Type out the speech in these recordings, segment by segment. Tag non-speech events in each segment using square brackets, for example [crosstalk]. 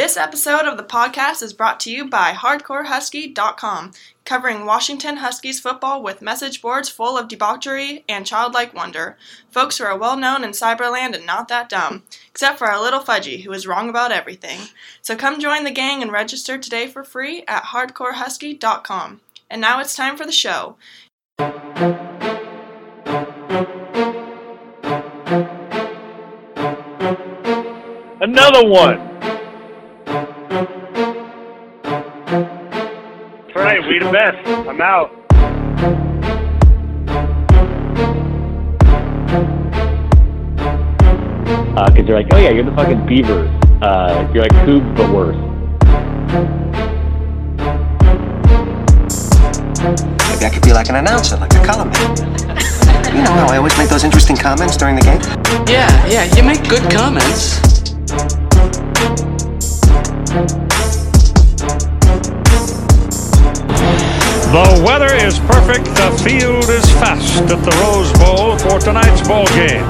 This episode of the podcast is brought to you by HardcoreHusky.com, covering Washington Huskies football with message boards full of debauchery and childlike wonder. Folks who are well known in Cyberland and not that dumb, except for our little Fudgy, who is wrong about everything. So come join the gang and register today for free at HardcoreHusky.com. And now it's time for the show. Another one. That's right, we the best. I'm out. because they're like, oh yeah, you're the fucking Beavers. Uh, you're like Cougs but worse. Maybe I could be like an announcer, like a color man. [laughs] You know how I always make those interesting comments during the game? Yeah, yeah, you make good comments. The weather is perfect, the field is fast at the Rose Bowl for tonight's ball game.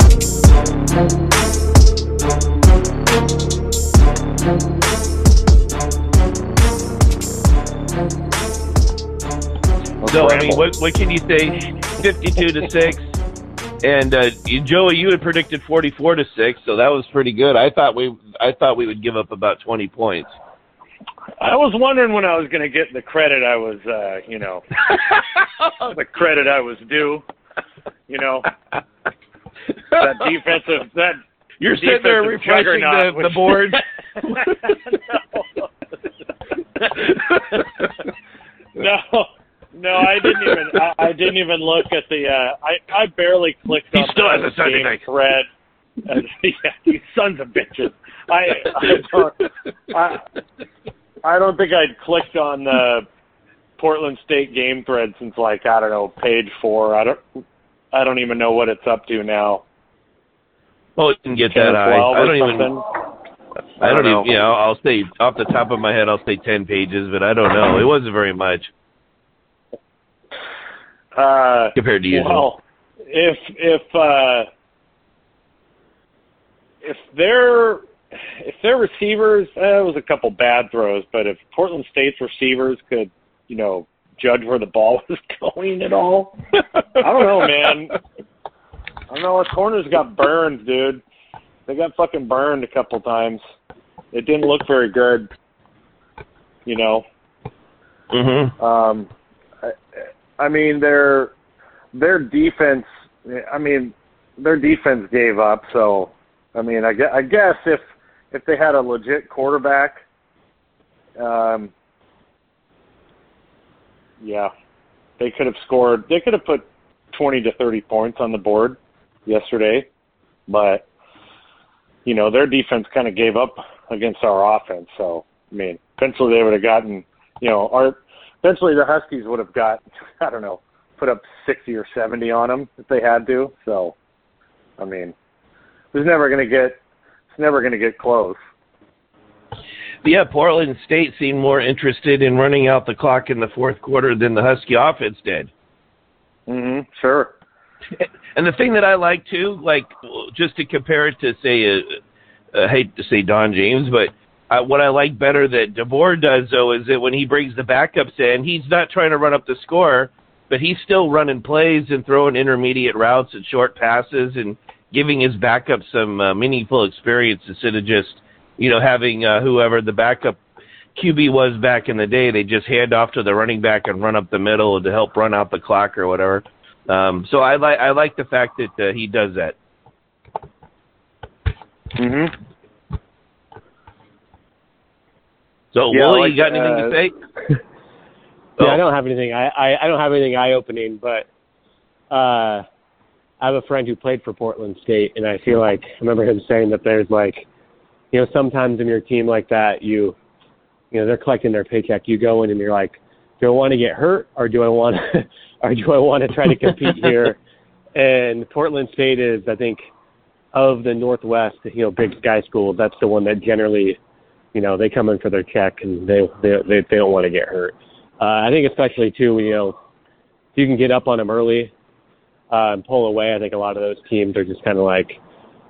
So I mean, what what can you say? Fifty-two to six, and uh, Joey, you had predicted forty-four to six, so that was pretty good. I thought we I thought we would give up about twenty points. I was wondering when I was going to get the credit I was, uh, you know, [laughs] the credit I was due. You know, that defensive that You're sitting there refreshing the, juggernaut the board. [laughs] no, no, I didn't even. I, I didn't even look at the. Uh, I I barely clicked He on still the has a Sunday night. thread. And, [laughs] yeah, you sons of bitches. I I don't, I, I don't think I'd clicked on the Portland State game thread since like I don't know page four. I don't. I don't even know what it's up to now. Oh, didn't get that high. I don't even. I don't I don't even. You know, I'll say off the top of my head, I'll say ten pages, but I don't know. It wasn't very much Uh, compared to usual. Well, if if uh, if their if their receivers, eh, it was a couple bad throws, but if Portland State's receivers could, you know, judge where the ball [laughs] was going at all, I don't know, man. I don't know. The corners got burned, dude. They got fucking burned a couple times. It didn't look very good. You know. hmm Um, I, I mean their their defense. I mean their defense gave up. So I mean I guess, I guess if if they had a legit quarterback, um, yeah, they could have scored. They could have put twenty to thirty points on the board yesterday, but you know their defense kind of gave up against our offense. So I mean, eventually they would have gotten. You know, our eventually the Huskies would have got [laughs] I don't know put up sixty or seventy on them if they had to. So, I mean, it was never going to get never going to get close. Yeah, Portland State seemed more interested in running out the clock in the fourth quarter than the Husky offense did. Mm-hmm, Sure. [laughs] And the thing that I like too, like just to compare it to say, uh, I hate to say Don James, but uh, what I like better that DeBoer does though is that when he brings the backups in, he's not trying to run up the score, but he's still running plays and throwing intermediate routes and short passes and giving his backup some uh, meaningful experience instead of just you know having uh, whoever the backup QB was back in the day. They just hand off to the running back and run up the middle to help run out the clock or whatever. Um, so I like I like the fact that uh, he does that. Mhm. So Yeah, Willie, like, you got anything to uh, say? [laughs] Yeah, Oh. I don't have anything. I, I I don't have anything eye opening, but uh, I have a friend who played for Portland State, and I feel like I remember him saying that there's like, you know, sometimes in your team like that, you, you know, they're collecting their paycheck. You go in and you're like, do I want to get hurt or do I want, [laughs] or do I want to try to compete here? [laughs] And Portland State is, I think, of the Northwest, you know, Big Sky School. That's the one that generally, you know, they come in for their check and they they they, they don't want to get hurt. Uh, I think especially too, you know, if you can get up on them early uh, and pull away. I think a lot of those teams are just kind of like,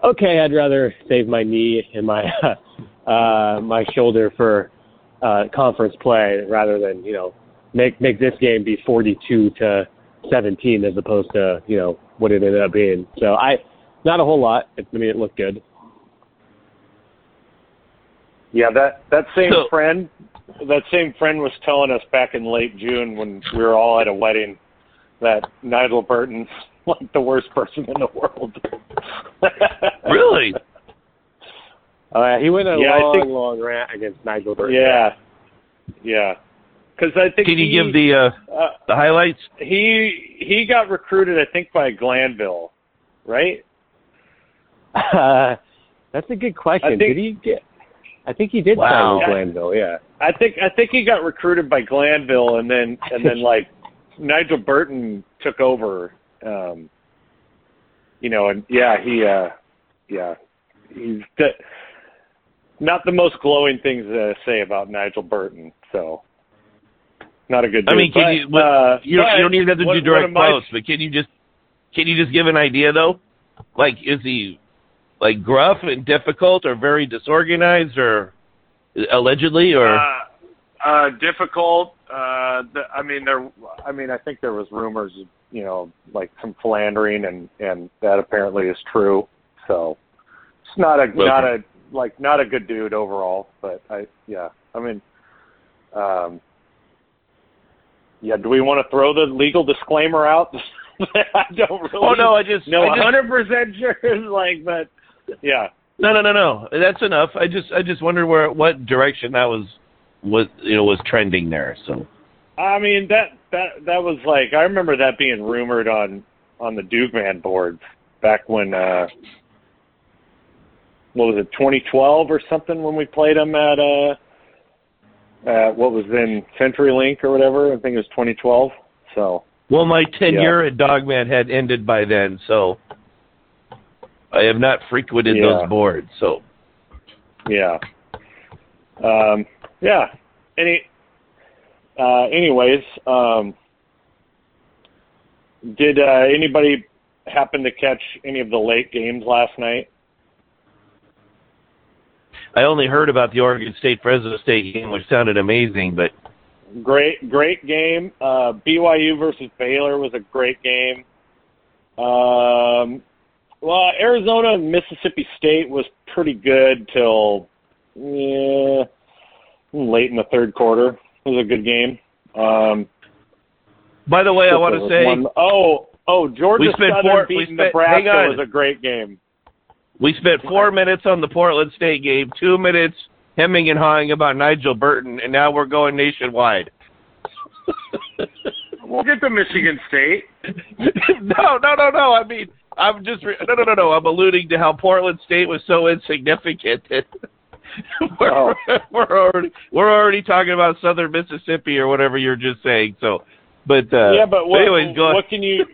okay, I'd rather save my knee and my [laughs] uh, my shoulder for uh, conference play rather than you know make make this game be 42 to 17 as opposed to you know what it ended up being. So I not a whole lot. I mean, it looked good. Yeah, that that same So- friend, that same friend was telling us back in late June when we were all at a wedding that Nigel Burton's like the worst person in the world. [laughs] Really? Uh, he went a Yeah, long, think- long rant against Nigel Burton. Yeah, yeah. Because I think Can you he, give the uh, uh, the highlights? he he got recruited, I think, by Glanville, right? Uh, that's a good question. I think- did he get? I think he did Wow. sign with Glanville. Yeah. I think I think he got recruited by Glanville, and then and then like Nigel Burton took over. Um, you know, and yeah, he uh, yeah, he's the, not the most glowing things to say about Nigel Burton. So not a good. I mean, can But, you? What, uh, you, don't, you don't even have to one- do direct of my- quotes, but can you just can you just give an idea though? Like, is he like gruff and difficult, or very disorganized, or allegedly, or Uh, uh, difficult. Uh, the, I mean, there. I mean, I think there was rumors, of, you know, like some philandering, and and that apparently is true. So it's not a not a like not a good dude overall. But I yeah. I mean, um, yeah. Do we want to throw the legal disclaimer out? [laughs] I don't really. oh no, I just No, hundred percent sure. Like, but yeah. No, no, no, no. That's enough. I just, I just wondered where, what direction that was, was, you know, was trending there. So, I mean that that that was like I remember that being rumored on on the Duke Man boards back when uh what was it 2012 or something when we played them at uh at what was then CenturyLink or whatever? I think it was 2012 so. Well, my tenure at Dawgman had ended by then, so I have not frequented Yeah. those boards. So, yeah. Um yeah. Any uh anyways um did uh anybody happen to catch any of the late games last night I only heard about the Oregon State Fresno State game, which sounded amazing, but Great, great game. Uh, BYU versus Baylor was a great game. Um, well, Arizona and Mississippi State was pretty good till yeah, late in the third quarter. It was a good game. Um, by the way, I want there to was say one- oh, oh, Georgia We spent Southern four- we beating spent- Nebraska was a great game. we spent four minutes on the Portland State game, two minutes hemming and hawing about Nigel Burton, and now we're going nationwide. [laughs] We'll get to Michigan State. [laughs] no, no, no, no. I mean, I'm just re- no, no, no, no. I'm alluding to how Portland State was so insignificant that [laughs] [laughs] we're, Oh. [laughs] we're already we're already talking about Southern Mississippi or whatever you're just saying. So, but uh, yeah, but what, anyways, go what can you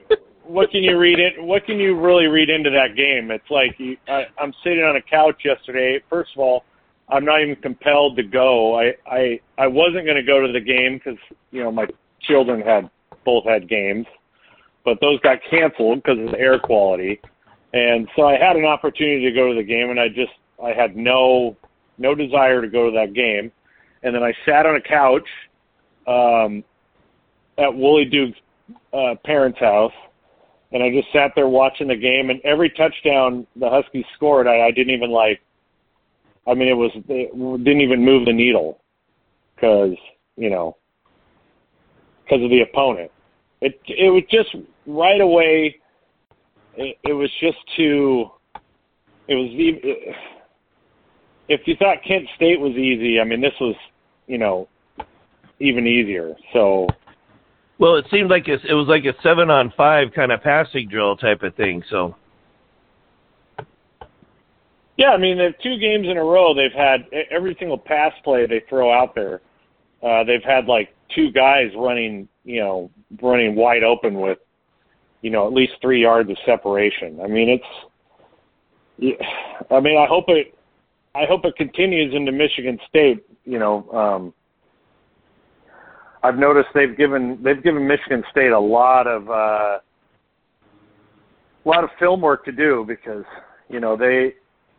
what can you read it? What can you really read into that game? It's like you, I, I'm sitting on a couch yesterday. First of all, I'm not even compelled to go. I I I wasn't going to go to the game because you know my children had both had games, but those got canceled because of the air quality, and so I had an opportunity to go to the game, and I just I had no no desire to go to that game, and then I sat on a couch um, at Wooly Duke's uh, parents' house, and I just sat there watching the game. And every touchdown the Huskies scored, I, I didn't even like. I mean, it was it didn't even move the needle because you know because of the opponent. It it was just right away. It, it was just too. It was e- if you thought Kent State was easy, I mean, this was you know even easier. So well, it seemed like it's, it was like a seven on five kind of passing drill type of thing. So, Yeah, I mean, they've two games in a row. They've had every single pass play they throw out there. Uh, they've had like two guys running, you know, running wide open with, you know, at least three yards of separation. I mean, it's. I mean, I hope it. I hope it continues into Michigan State. You know, um, I've noticed they've given they've given Michigan State a lot of uh, a lot of film work to do because you know they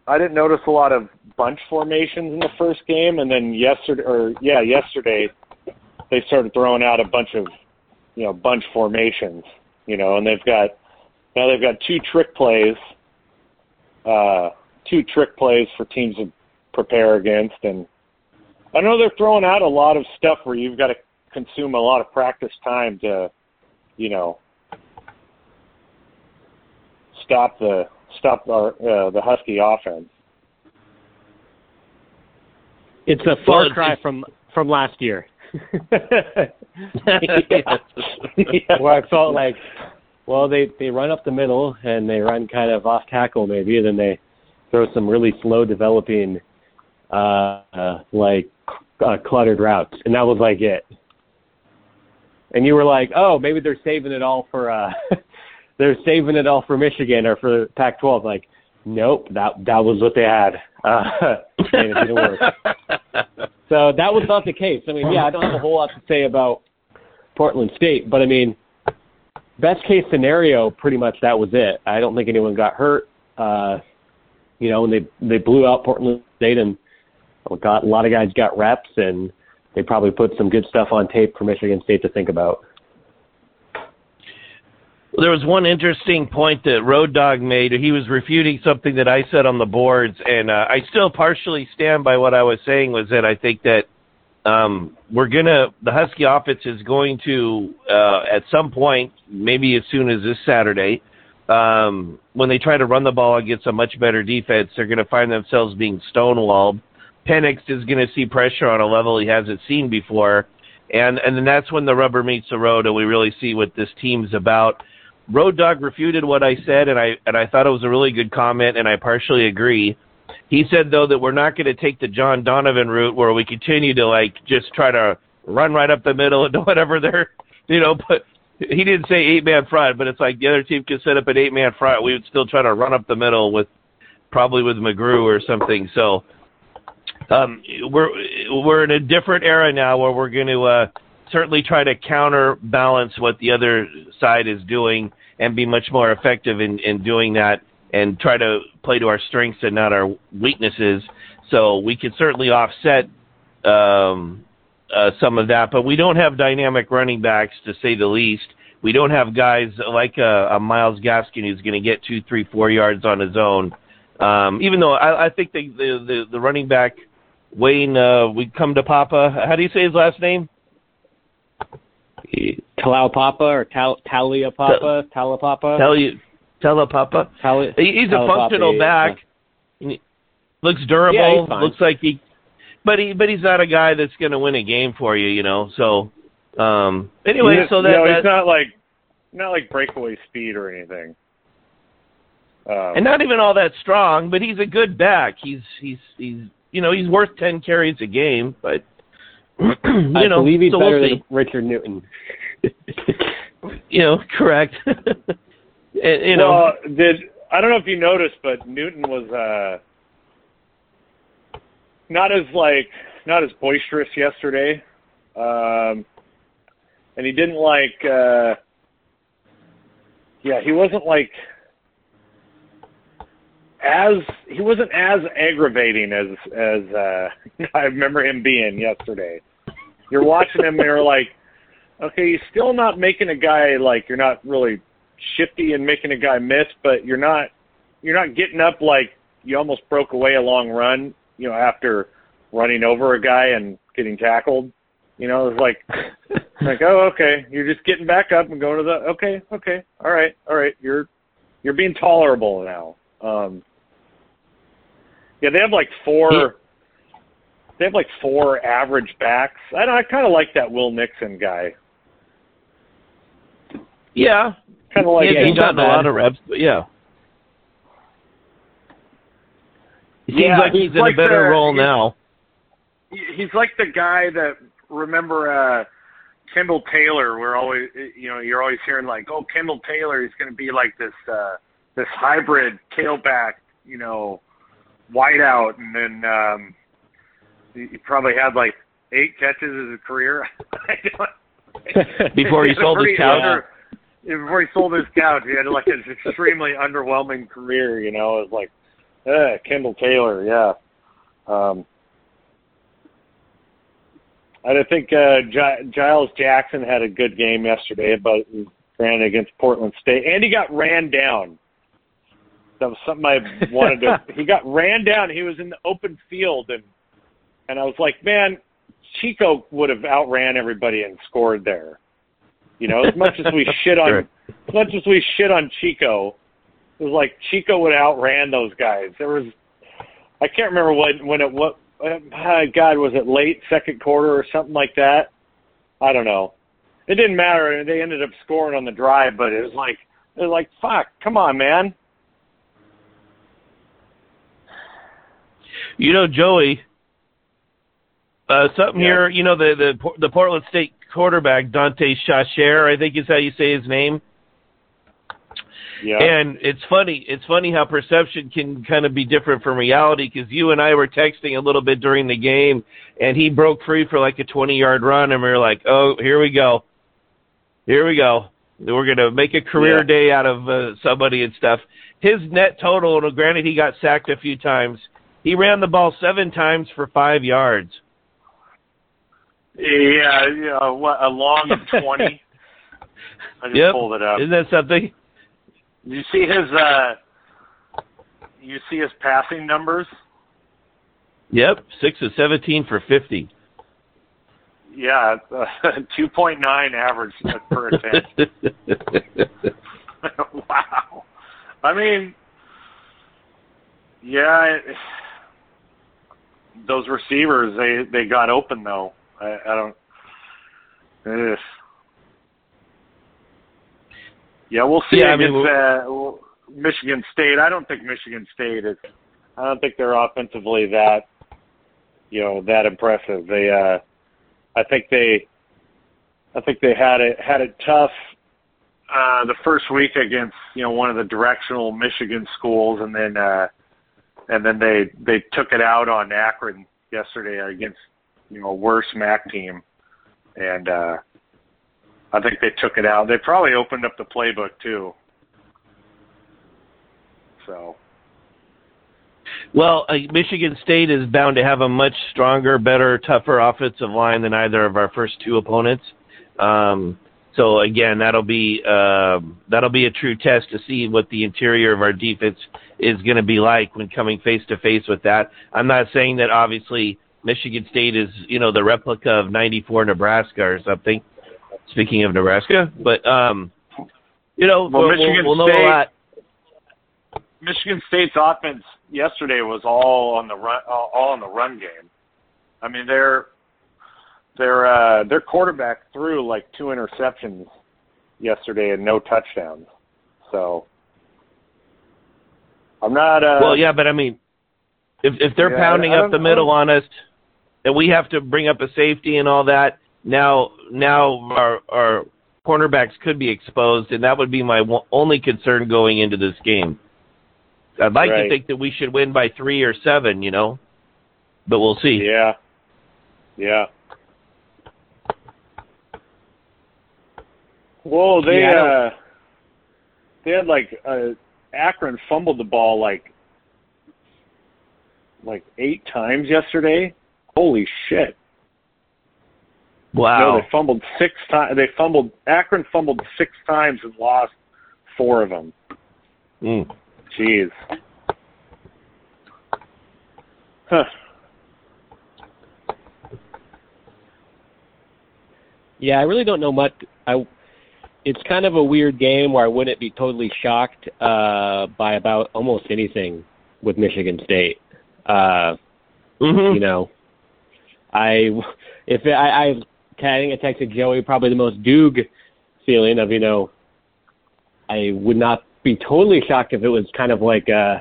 I didn't notice a lot of bunch formations in the first game, and then yesterday, or yeah, yesterday, they started throwing out a bunch of, you know, bunch formations. You know, and they've got now they've got two trick plays, uh, two trick plays for teams to prepare against, and I know they're throwing out a lot of stuff where you've got to consume a lot of practice time to, you know, stop the stop our uh, the Husky offense. It's a far Well, cry from from last year. [laughs] yeah. Where I felt like, well, they they run up the middle and they run kind of off tackle maybe, and then they throw some really slow developing, uh, uh like uh, cluttered routes, and that was like it. And you were like, oh, maybe they're saving it all for uh, [laughs] they're saving it all for Michigan or for Pac-12. Like, nope, that that was what they had, uh, [laughs] and it didn't work. [laughs] So that was not the case. I mean, yeah, I don't have a whole lot to say about Portland State, but I mean, best case scenario, pretty much that was it. I don't think anyone got hurt. Uh, you know, and they they blew out Portland State, and got a lot of guys got reps, and they probably put some good stuff on tape for Michigan State to think about. There was one interesting point that Road Dog made. He was refuting something that I said on the boards, and uh, I still partially stand by what I was saying. Was that I think that um, we're gonna the Husky offense is going to uh, at some point, maybe as soon as this Saturday, um, when they try to run the ball against a much better defense, they're going to find themselves being stonewalled. Penix is going to see pressure on a level he hasn't seen before, and and then that's when the rubber meets the road, and we really see what this team's about. Road Dog refuted what I said, and I and I thought it was a really good comment, and I partially agree. He said though that we're not going to take the John Donovan route where we continue to like just try to run right up the middle [laughs] and do whatever they're you know. But he didn't say eight man front, but it's like the other team could set up an eight man front. We would still try to run up the middle with probably with McGrew or something. So um, we're we're in a different era now where we're going to uh, certainly try to counterbalance what the other side is doing and be much more effective in, in doing that and try to play to our strengths and not our weaknesses. So we can certainly offset um, uh, some of that, but we don't have dynamic running backs to say the least. We don't have guys like a, a Myles Gaskin who's going to get two, three, four yards on his own. Um, even though I, I think the, the the the running back Wayne, uh, we come to Papa. How do you say his last name? Talau Papa or Tal- Talia Papa, Tala Papa, Tell you, tell Papa. Tali- He- He's a Talia Papa, functional yeah. back. Looks durable. Yeah, looks like he, but he but he's not a guy that's going to win a game for you, you know. So um anyway, He's- so that, no, that he's not like not like breakaway speed or anything. Um, and not even all that strong, but he's a good back. He's he's he's you know he's worth ten carries a game, but [clears throat] you I know believe he's so better we'll than. Richard Newton. You know, [laughs] correct. [laughs] And, you know, well, did I don't know if you noticed, but Newton was uh not as like not as boisterous yesterday, um, and he didn't like. uh Yeah, he wasn't like as he wasn't as aggravating as as uh [laughs] I remember him being yesterday. You're watching him and you're like, okay, you're still not making a guy like you're not really shifty and making a guy miss, but you're not you're not getting up like you almost broke away a long run, you know, after running over a guy and getting tackled. You know, it's like [laughs] like, oh okay, you're just getting back up and going to the okay, okay, all right, all right, you're you're being tolerable now. Um Yeah, they have like four they have like four average backs. I don't I kinda like that Will Nixon guy. yeah, Kinda like he yeah, he's gotten a lot of reps, but yeah. It seems Yeah, like he's, he's in like a better the- role now. he's like the guy that remember uh Kendyl Taylor we're always you know you're always hearing like oh Kendyl Taylor is going to be like this uh this hybrid tailback you know whiteout and then um he, he probably had like eight catches as a career [laughs] [laughs] [laughs] Before he sold his couch. under- before he sold his couch he had like an extremely underwhelming career you know it was like Uh, Kendyl Taylor, yeah. Um, I think uh, G- Giles Jackson had a good game yesterday, but ran against Portland State, and he got ran down. That was something I [laughs] wanted to. he got ran down. He was in the open field, and and I was like, man, Chico would have outran everybody and scored there. You know, as much as we [laughs] shit on, Sure. as much as we shit on Chico, it was like Chico would outran those guys. There was, I can't remember when when it what. Uh, God, was it late second quarter or something like that? I don't know. It didn't matter. They ended up scoring on the drive, but it was like it was like fuck. Come on, man. You know, Joey, uh, something Yeah. here. You know, the the the Portland State quarterback Dante Chachere, I think is how you say his name. Yeah. And it's funny. It's funny how perception can kind of be different from reality. Because you and I were texting a little bit during the game, and he broke free for like a twenty-yard run, and we were like, "Oh, here we go, here we go. We're gonna make a career Yeah. day out of uh, somebody and stuff." His net total, and granted, he got sacked a few times. He ran the ball seven times for five yards. yeah, yeah. What a long twenty. [laughs] I just Yep. pulled it up. Isn't that something? You see his uh you see his passing numbers? Yep, six of seventeen for fifty. Yeah, [laughs] uh, 2.9 average per [laughs] attempt. [laughs] wow. I mean, yeah, it, those receivers they they got open though. I, I don't. Ugh. Yeah, we'll see Yeah, I mean, against uh, Michigan State. I don't think Michigan State is. I don't think they're offensively that, you know, that impressive. They, uh, I think they, I think they had it had it tough uh, the first week against you know one of the directional Michigan schools, and then uh, and then they they took it out on Akron yesterday against you know a worse MAC team, and uh, I think they took it out. They probably opened up the playbook too. So Well, uh, Michigan State is bound to have a much stronger, better, tougher offensive line than either of our first two opponents. Um, so again, that'll be um that'll be a true test to see what the interior of our defense is going to be like when coming face to face with that. I'm not saying that obviously Michigan State is you know the replica of '94 Nebraska or something. Speaking of Nebraska, but um, you know Well, we'll, Michigan we'll, we'll know State- a lot. Michigan State's offense yesterday was all on the run, all on the run game. I mean, their their uh, their quarterback threw like two interceptions yesterday and no touchdowns. So I'm not. Uh, Well, yeah, but I mean, if if they're Yeah, pounding up the middle on us, and we have to bring up a safety and all that, now now our our cornerbacks could be exposed, and that would be my only concern going into this game. I'd like to think that we should win by three or seven, you know, but we'll see. Yeah. Yeah. Whoa, they yeah, uh, they had like uh Akron fumbled the ball like like eight times yesterday. Holy shit. Wow. No, they fumbled six times. They fumbled. Akron fumbled six times and lost four of them. Mm. Jeez. Huh. Yeah, I really don't know much. I it's kind of a weird game where I wouldn't be totally shocked uh, by about almost anything with Michigan State. Uh, hmm You know, I if I, I I think I texted Joey probably the most Doog feeling of you know, I would not be totally shocked if it was kind of like uh,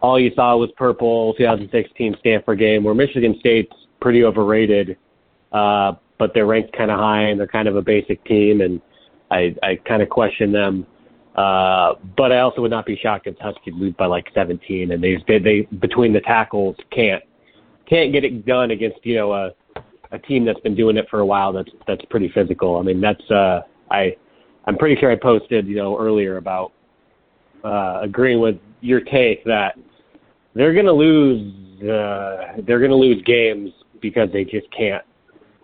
all you saw was purple 2016 Stanford game where Michigan State's pretty overrated, uh, but they're ranked kind of high and they're kind of a basic team and I I kind of question them. Uh, but I also would not be shocked if Huskies lose by like 17, and they, they between the tackles can't can't get it done against you know a a team that's been doing it for a while. That's that's pretty physical. I mean that's uh I I'm pretty sure I posted you know earlier about uh, agreeing with your take that they're going to lose. Uh, they're going to lose games because they just can't.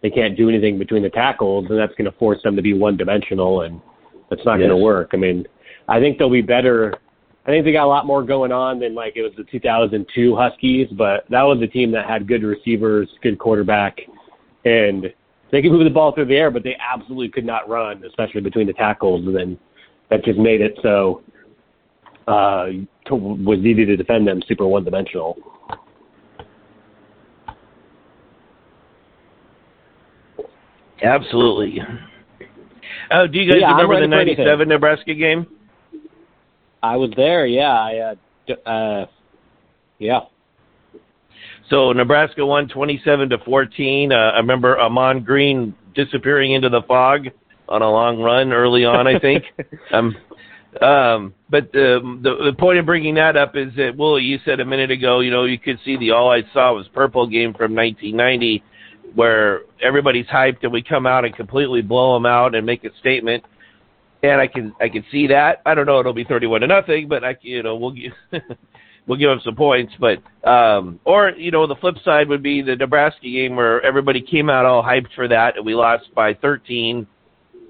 They can't do anything between the tackles, and that's going to force them to be one dimensional, and that's not Yes. going to work. I mean, I think they'll be better. I think they got a lot more going on than like it was the 2002 Huskies, but that was a team that had good receivers, good quarterback, and they could move the ball through the air, but they absolutely could not run, especially between the tackles, and then that just made it so uh, to, was easy to defend them super one dimensional. Absolutely. Oh, do you guys Yeah, remember the ready for anything. '97 Nebraska game? I was there, yeah. I, uh, d- uh, yeah. So Nebraska won 27 to 14. Uh, I remember Ahman Green disappearing into the fog on a long run early on. I think. [laughs] um, um, but the, the the point of bringing that up is that Willie, you said a minute ago, you know, you could see the all I saw was purple game from 1990, where everybody's hyped and we come out and completely blow them out and make a statement. And I can I can see that. I don't know it'll be 31 to nothing, but I you know we'll give [laughs] we'll give them some points. But um, or you know the flip side would be the Nebraska game where everybody came out all hyped for that and we lost by 13,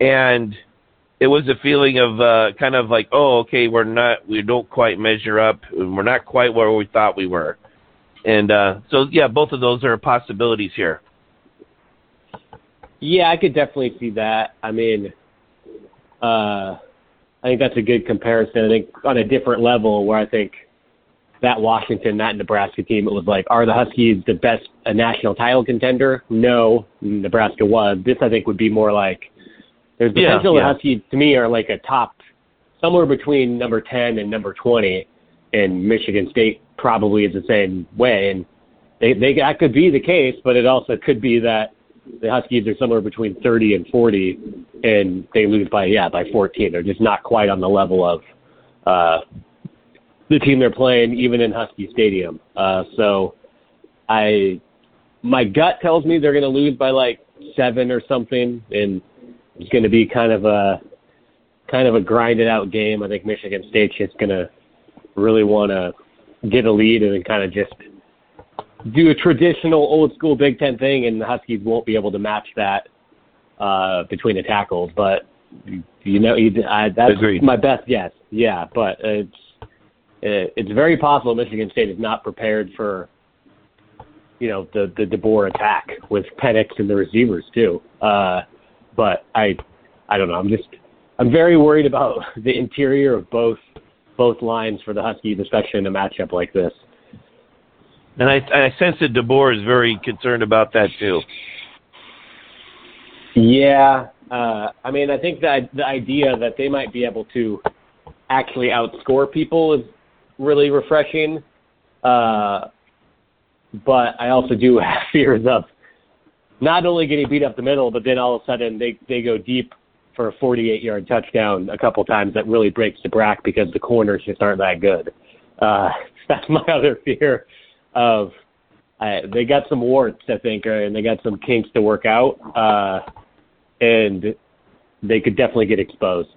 and it was a feeling of uh, kind of like oh okay we're not we don't quite measure up we're not quite where we thought we were, and uh, so yeah both of those are possibilities here. Yeah, I could definitely see that. I mean, uh, I think that's a good comparison. I think on a different level, where I think that Washington, that Nebraska team, it was like, are the Huskies the best a national title contender? No, Nebraska was. This, I think, would be more like there's Yeah, potential yeah. the Huskies to me are like a top somewhere between number ten and number twenty, and Michigan State probably is the same way. And they they that could be the case, but it also could be that the Huskies are somewhere between 30 and 40, and they lose by yeah by 14. They're just not quite on the level of uh, the team they're playing, even in Husky Stadium. Uh, so I my gut tells me they're going to lose by like seven or something, and it's going to be kind of a kind of a grinded out game. I think Michigan State's just going to really want to get a lead and then kind of just do a traditional old school Big Ten thing, and the Huskies won't be able to match that uh, between the tackles. But you know, you, I, that's Agreed. my best guess. Yeah, but it's it, it's very possible Michigan State is not prepared for you know the the DeBoer attack with Penix and the receivers too. Uh, but I I don't know. I'm just I'm very worried about [laughs] the interior of both both lines for the Huskies, especially in a matchup like this. And I, I sense that DeBoer is very concerned about that too. Yeah, uh, I mean, I think that the idea that they might be able to actually outscore people is really refreshing. Uh, but I also do [laughs] have fears of not only getting beat up the middle, but then all of a sudden they they go deep for a 48 yard touchdown a couple times that really breaks the brack because the corners just aren't that good. Uh, [laughs] that's my other fear of uh, they got some warts, I think, uh, and they got some kinks to work out, uh, and they could definitely get exposed.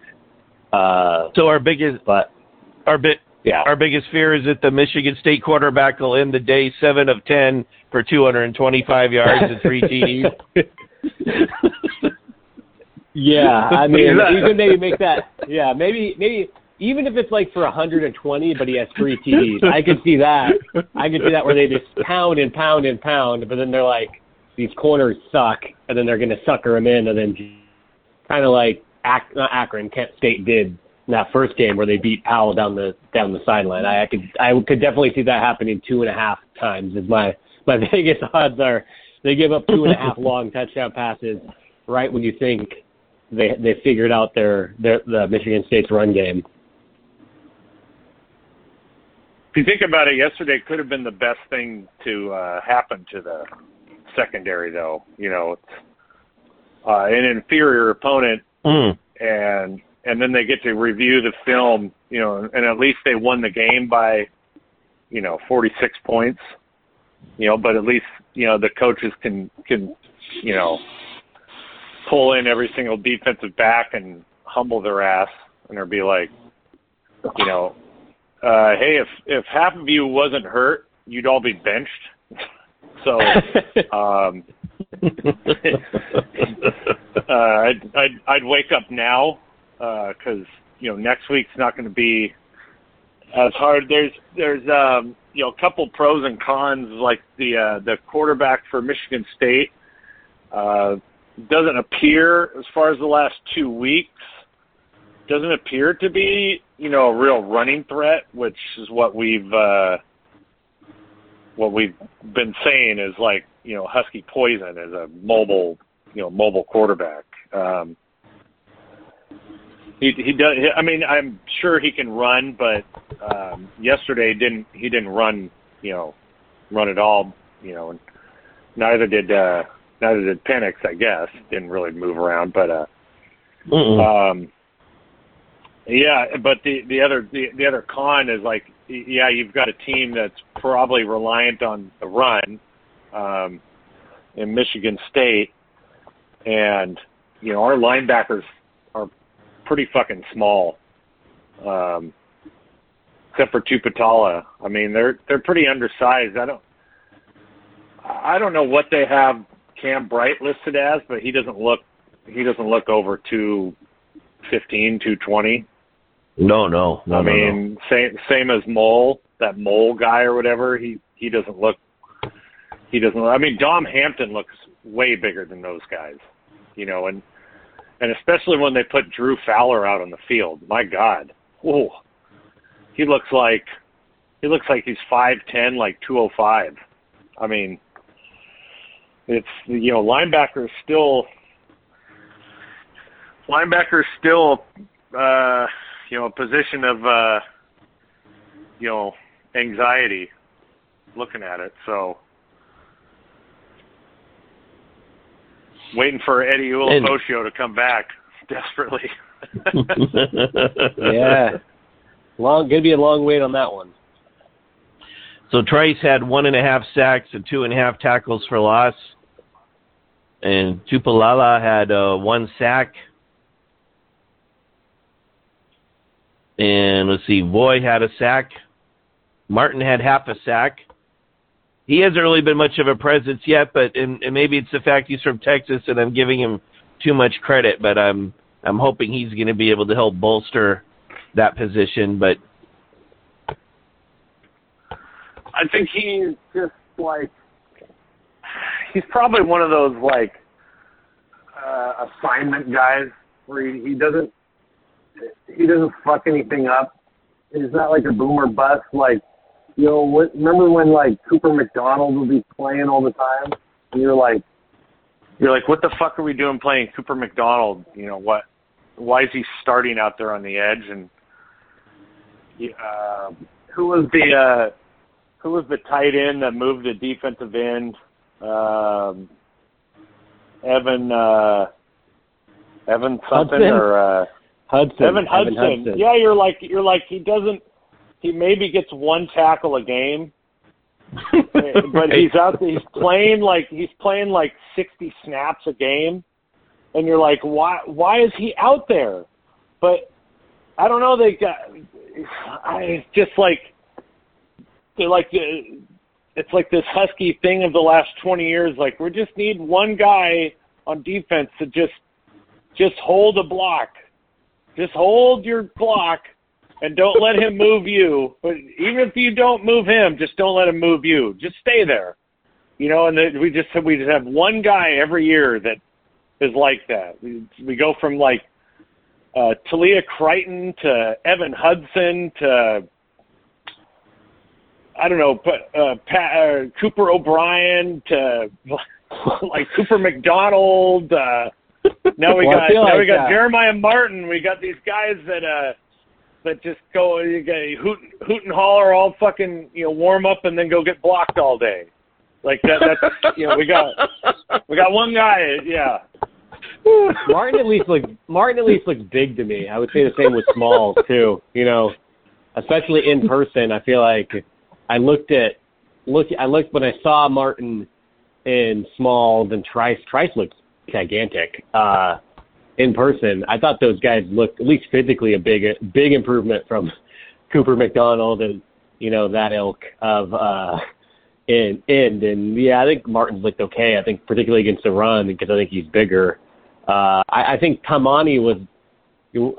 Uh, So our biggest but our bit yeah, our biggest fear is that the Michigan State quarterback will end the day seven of ten for 225 yards and three [laughs] TDs. yeah. I mean, [laughs] you could maybe make that. Yeah, maybe maybe even if it's like for 120, but he has three TDs, I could see that. I could see that where they just pound and pound and pound, but then they're like, these corners suck, and then they're going to sucker him in, and then kind of like Ac- not Akron, Kent State did in that first game where they beat Powell down the down the sideline. I, I could I could definitely see that happening two and a half times. Is my my [laughs] biggest odds are they give up two and a [laughs] half long touchdown passes right when you think they they figured out their their the Michigan State's run game. If you think about it, yesterday could have been the best thing to uh, happen to the secondary, though. You know, uh, an inferior opponent, Mm. and and then they get to review the film. You know, and at least they won the game by, you know, 46 points. You know, but at least you know the coaches can can, you know, pull in every single defensive back and humble their ass, and or be like, you know, uh, hey, if if half of you wasn't hurt, you'd all be benched. [laughs] so, um, [laughs] uh, I'd, I'd I'd wake up now because you know next week's not going to be as hard. There's there's um, you know a couple pros and cons like the uh, the quarterback for Michigan State uh, doesn't appear as far as the last two weeks doesn't appear to be you know a real running threat, which is what we've uh, what we've been saying is like you know Husky poison as a mobile you know mobile quarterback. Um, he he does. I mean, I'm sure he can run, but um, yesterday didn't he didn't run you know run at all you know and neither did uh, neither did Penix I guess didn't really move around, but uh, Mm-mm. um, yeah, but the the other the, the other con is like yeah, you've got a team that's probably reliant on the run um, in Michigan State, and you know our linebackers pretty fucking small, um, except for Tuputala. I mean they're they're pretty undersized. I don't I don't know what they have Cam Bright listed as, but he doesn't look he doesn't look over two fifteen, two twenty. no, no, no. I no, no. mean, same same as Mole, that Mole guy or whatever. He he doesn't look. He doesn't. I mean, Dom Hampton looks way bigger than those guys, you know, and and especially when they put Drew Fowler out on the field. My God, oh, he looks like he looks like he's five ten, like two oh five. I mean, it's you know, linebackers still linebackers still uh you know, a position of uh you know, anxiety looking at it. So waiting for Eddie Ulofoshio to come back [laughs] desperately. [laughs] yeah. Long gonna be a long wait on that one. So Trice had one and a half sacks and two and a half tackles for loss. And Tupalala had uh, one sack. And let's see, Voi had a sack. Martin had half a sack. He hasn't really been much of a presence yet, but and, and maybe it's the fact he's from Texas and I'm giving him too much credit, but I'm I'm hoping he's going to be able to help bolster that position. But I think he's just like he's probably one of those like uh assignment guys where he, he doesn't he doesn't fuck anything up. He's not like a boomer bust like you know, what, remember when like Cooper McDonald would be playing all the time and you're like you're like, what the fuck are we doing playing Cooper McDonald? You know what? Why is he starting out there on the edge? And uh, who was the uh, who was the tight end that moved the defensive end? Um, Evan uh, Evan something Hudson? or uh, Hudson. Evan Hudson. Yeah, you're like you're like he doesn't. He maybe gets one tackle a game, [laughs] but he's out there. He's playing like he's playing like 60 snaps a game, and you're like, why? Why is he out there? But I don't know. They got. I it's just like they're like the. It's like this husky thing of the last 20 years. Like we just need one guy on defense to just just hold a block, just hold your block, and don't let him move you. But even if you don't move him, just don't let him move you. Just stay there. You know, and then we just we just have one guy every year that is like that. We, we go from like uh, Talia Crichton to Evan Hudson to I don't know, but uh, Pat, uh, Cooper O'Brien to [laughs] like Cooper McDonald. Uh, now we Well, got now like we got that. Jeremiah Martin. We got these guys that uh that just go you got hoot hoot and holler all fucking you know warm up and then go get blocked all day. Like that. That's you know we got we got one guy. Yeah. Martin at least looks Martin at least looks big to me. I would say the same with Smalls too. You know, especially in person. I feel like I looked at look I looked when I saw Martin in Smalls and Trice. Trice looked gigantic uh, in person. I thought those guys looked at least physically a big big improvement from [laughs] Cooper McDonald and you know that ilk of uh in end and yeah I think Martin's looked okay I think particularly against the run because I think he's bigger uh I, I think Tamani was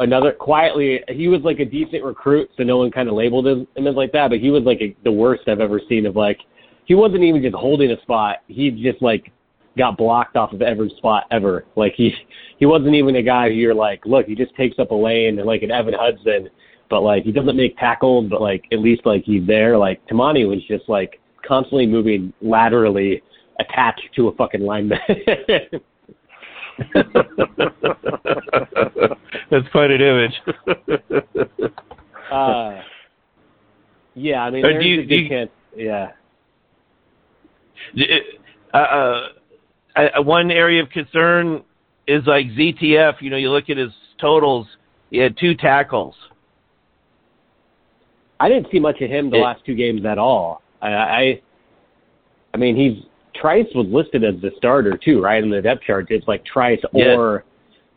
another quietly he was like a decent recruit so no one kind of labeled him, him as like that but he was like a, the worst I've ever seen of like he wasn't even just holding a spot he just like got blocked off of every spot ever like he he wasn't even a guy who you're like look he just takes up a lane and like an Evan Hudson but like he doesn't make tackles but like at least like he's there like Tamani was just like constantly moving laterally attached to a fucking lineman [laughs] That's quite an image. uh, yeah, I mean, Uh, there's you- a good you- chance. Yeah, uh, uh, uh, one area of concern is like ZTF. You know, you look at his totals. He had two tackles. I didn't see much of him the It- last two games at all. I, I, I mean, he's Trice was listed as the starter too, right? In the depth chart, it's like Trice Yeah. or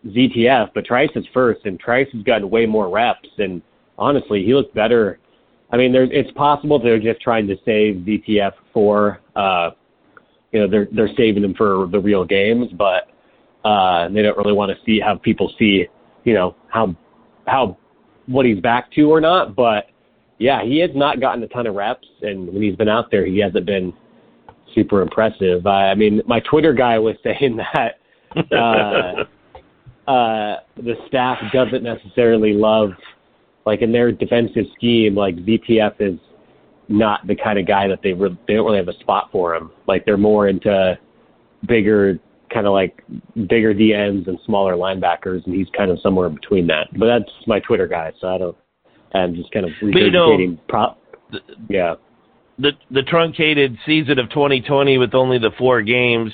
ZTF, but Trice is first, and Trice has gotten way more reps. And honestly, he looked better. I mean, there's it's possible they're just trying to save ZTF for, uh, you know, they're they're saving him for the real games, but uh, they don't really want to see have people see, you know, how how what he's back to or not. But yeah, he has not gotten a ton of reps, and when he's been out there, he hasn't been super impressive. I, I mean, my Twitter guy was [laughs] saying that uh, uh, the staff doesn't necessarily love, like in their defensive scheme, like ZTF is not the kind of guy that they re- they don't really have a spot for him. Like they're more into bigger, kind of like bigger DNs and smaller linebackers, and he's kind of somewhere in between that. But that's my Twitter guy, so I don't. I'm just kind of you know- regurgitating. Pro- yeah. the the truncated season of 2020 with only the four games,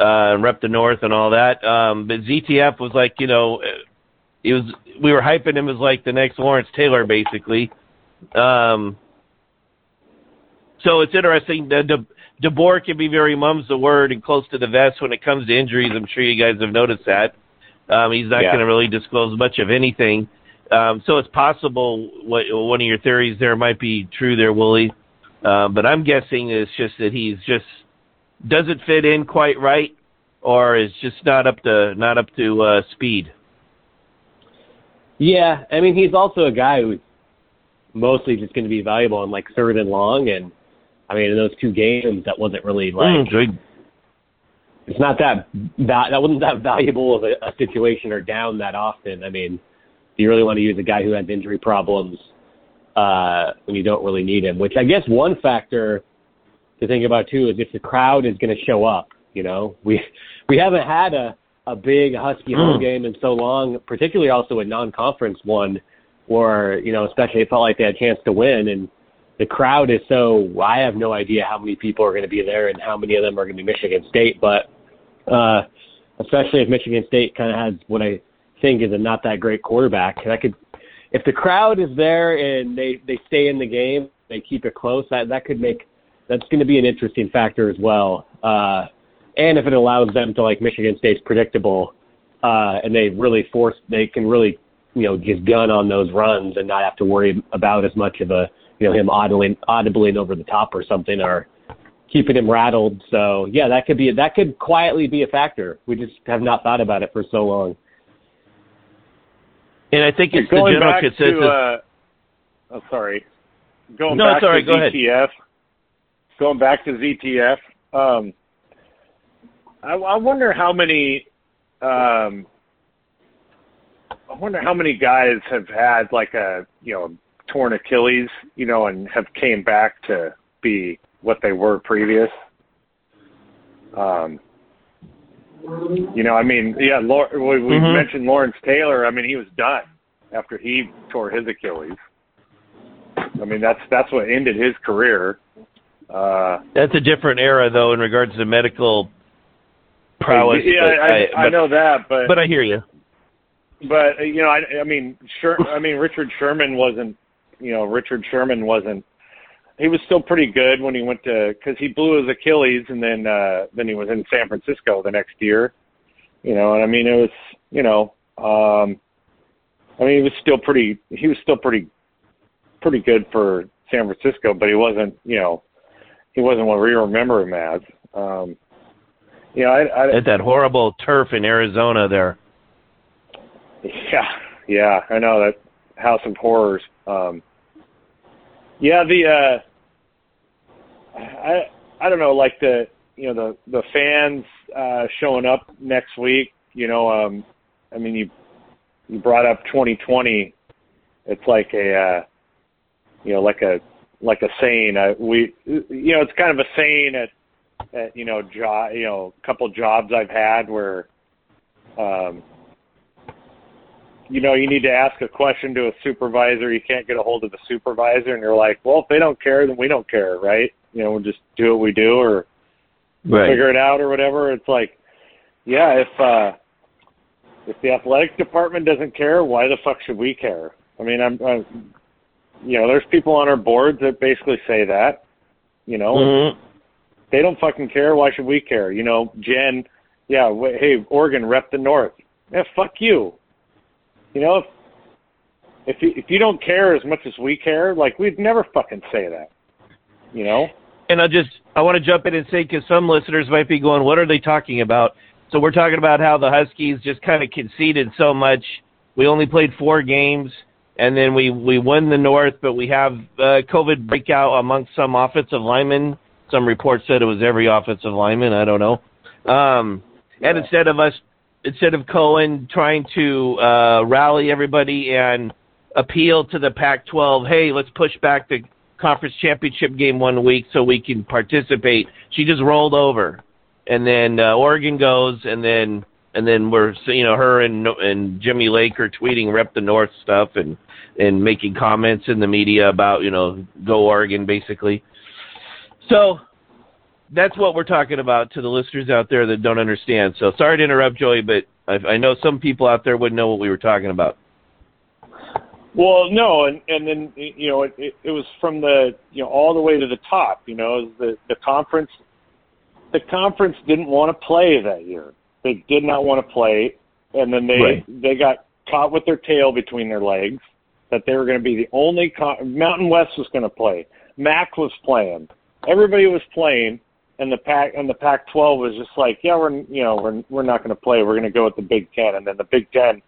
uh, rep the North and all that. Um, but ZTF was like, you know, it was we were hyping him as like the next Lawrence Taylor, basically. Um, so it's interesting. The, De, DeBoer can be very mum's the word and close to the vest when it comes to injuries. I'm sure you guys have noticed that. Um, he's not Yeah. going to really disclose much of anything. Um, so it's possible what one of your theories there might be true there, Willie. Uh, but I'm guessing it's just that he's just doesn't fit in quite right, or is just not up to not up to uh, speed. Yeah, I mean he's also a guy who's mostly just going to be valuable on like third and long, and I mean in those two games that wasn't really like Mm, it's not that that that wasn't that valuable of a, a situation or down that often. I mean, do you really want to use a guy who has injury problems uh, when you don't really need him? Which I guess one factor to think about too is if the crowd is going to show up. You know, we we haven't had a a big Husky home game in so long, particularly also a non-conference one, where you know, especially it felt like they had a chance to win, and the crowd is so. I have no idea how many people are going to be there and how many of them are going to be Michigan State, but uh, especially if Michigan State kind of has what I think is a not that great quarterback. That could, if the crowd is there and they they stay in the game, they keep it close. That that could make that's going to be an interesting factor as well. Uh, and if it allows them to like Michigan State's predictable, uh, and they really force, they can really you know just gun on those runs and not have to worry about as much of a you know him audibling audibling over the top or something or keeping him rattled. So yeah, that could be that could quietly be a factor. We just have not thought about it for so long. And I think it's the going general back consensus. to uh, oh sorry, going No, back it's all right, to go ahead. Going back to ZTF, um, I, I wonder how many. Um, I wonder how many guys have had like a you know torn Achilles, you know, and have came back to be what they were previous. Um, you know, I mean, yeah, Lor- we, we Mhm. mentioned Lawrence Taylor. I mean, he was done after he tore his Achilles. I mean, that's that's what ended his career. Uh, That's a different era, though, in regards to medical prowess. yeah, but I, I, I know that, but But I hear you. but you know, I, I mean, Sher- I mean, Richard Sherman wasn't, you know, Richard Sherman wasn't. He was still pretty good when he went to because he blew his Achilles and then uh then he was in San Francisco the next year. You know, and I mean, it was, you know, um I mean, he was still pretty. He was still pretty pretty good for San Francisco, but he wasn't, you know, he wasn't what we remember him as. Um, you know, I, I, At that horrible turf in Arizona there. yeah, yeah, I know that House of Horrors. Um, yeah, the uh, I I don't know, like the you know the the fans uh, showing up next week. You know, um, I mean you you brought up 2020. It's like a uh, you know like a like a saying. Uh, we you know it's kind of a saying at at you know job you know a couple jobs I've had where um, you know, you need to ask a question to a supervisor. You can't get a hold of the supervisor, and you're like, well, if they don't care, then we don't care, right? You know, we'll just do what we do, or Right. figure it out, or whatever. It's like, yeah, if uh, if the athletic department doesn't care, why the fuck should we care? I mean, I'm, I'm you know, there's people on our boards that basically say that. You know, Mhm. they don't fucking care. Why should we care? You know, Jen, yeah, w- hey, Oregon, rep the North. Yeah, fuck you. You know, if if you, if you don't care as much as we care, like we'd never fucking say that. You know? And I just I want to jump in and say because some listeners might be going, what are they talking about? So we're talking about how the Huskies just kind of conceded so much. We only played four games, and then we we won the North, but we have uh, COVID breakout amongst some offensive linemen. Some reports said it was every offensive lineman. I don't know. Um, and instead of us, instead of Cohen trying to uh, rally everybody and appeal to the Pac-12, hey, let's push back the conference championship game one week so we can participate. She just rolled over, and then uh, Oregon goes, and then and then we're you know her and and Jimmy Lake are tweeting rep the North stuff and and making comments in the media about you know go Oregon basically. So that's what we're talking about to the listeners out there that don't understand. So sorry to interrupt, Joey, but I, I know some people out there wouldn't know what we were talking about. Well, no, and and then you know it, it, it was from the you know all the way to the top. You know, the the conference. The conference didn't want to play that year. They did not want to play, and then they Right. they got caught with their tail between their legs. That they were going to be the only con- Mountain West was going to play. MAC was playing. Everybody was playing, and the pack and the Pac-12 was just like, yeah, we're you know we're we're not going to play. We're going to go with the Big Ten, and then the Big Ten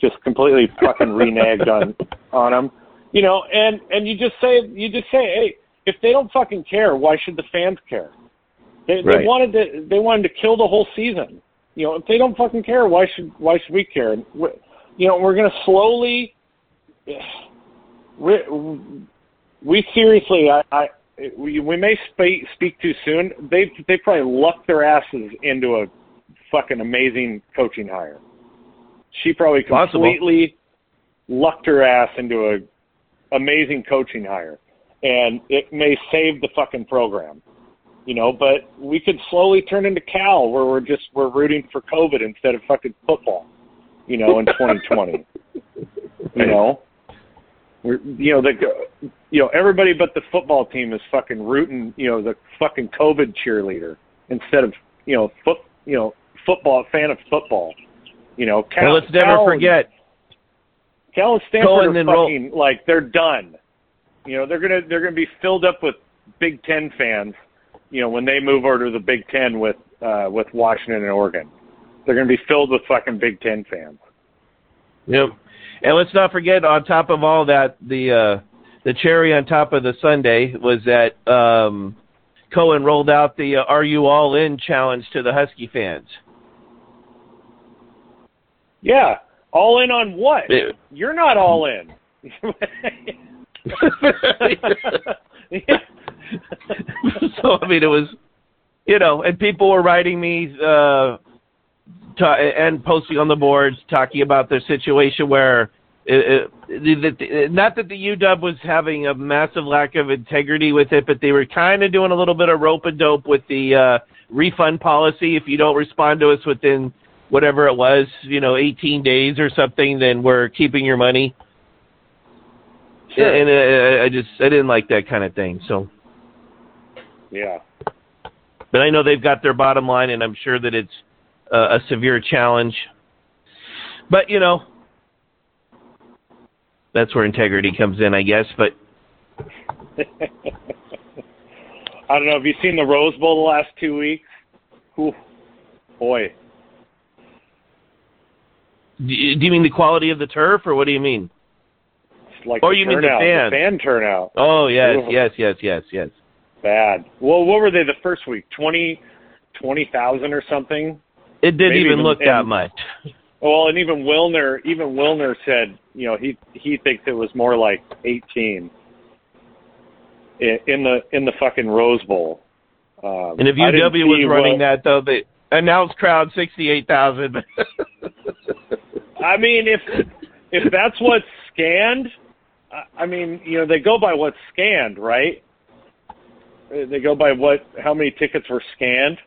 just completely fucking reneged on [laughs] on them. You know, and and you just say you just say, hey, if they don't fucking care, why should the fans care? They, they wanted to they wanted to kill the whole season. You know, if they don't fucking care, why should why should we care? And we, you know, we're gonna slowly. [sighs] We, we seriously, I, I we, we may speak speak too soon. They they probably lucked their asses into a fucking amazing coaching hire. She probably Possible. completely lucked her ass into a amazing coaching hire, and it may save the fucking program. You know, but we could slowly turn into Cal, where we're just we're rooting for COVID instead of fucking football. You know, in [laughs] 2020. you know, we're you know the you know everybody but the football team is fucking rooting. You know, the fucking COVID cheerleader instead of you know foot you know football fan of football. You know, Cal, and let's never Cal- forget. Cal and Stanford Go are and then roll- fucking like they're done. You know, they're gonna they're gonna be filled up with Big Ten fans. You know, when they move over to the Big Ten with uh with Washington and Oregon, they're gonna be filled with fucking Big Ten fans. Yep. And let's not forget, on top of all that, the uh, the cherry on top of the Sunday was that um, Cohen rolled out the uh, "Are You All In" challenge to the Husky fans. Yeah, all in on what? It- You're not all in. [laughs] so I mean, it was, you know, and people were writing me uh, ta- and posting on the boards talking about their situation where. It, it, the- not that the UW was having a massive lack of integrity with it, but they were kind of doing a little bit of rope and dope with the uh, refund policy. If you don't respond to us within whatever it was, you know, 18 days or something, then we're keeping your money. Sure. And uh, I just I didn't like that kind of thing. So, yeah. but I know they've got their bottom line, and I'm sure that it's uh, a severe challenge. But you know, that's where integrity comes in, I guess. But [laughs] I don't know. Have you seen the Rose Bowl the last two weeks? Ooh, boy. Do you do you mean the quality of the turf, or what do you mean? It's like Oh, the you mean the turnout, fans. fan turnout. Oh yes, Ooh. yes, yes, yes, yes. Bad. Well, what were they the first week? Twenty, twenty thousand or something? It didn't even even- look that much. Well, and even Wilner, even Wilner said, you know, he he thinks it was more like eighteen i- in the in the fucking Rose Bowl. Um, And if UW was running what- that though, the announced crowd sixty eight thousand. [laughs] I mean, if if that's what's scanned, I- I mean, you know, they go by what's scanned, right? They go by what how many tickets were scanned.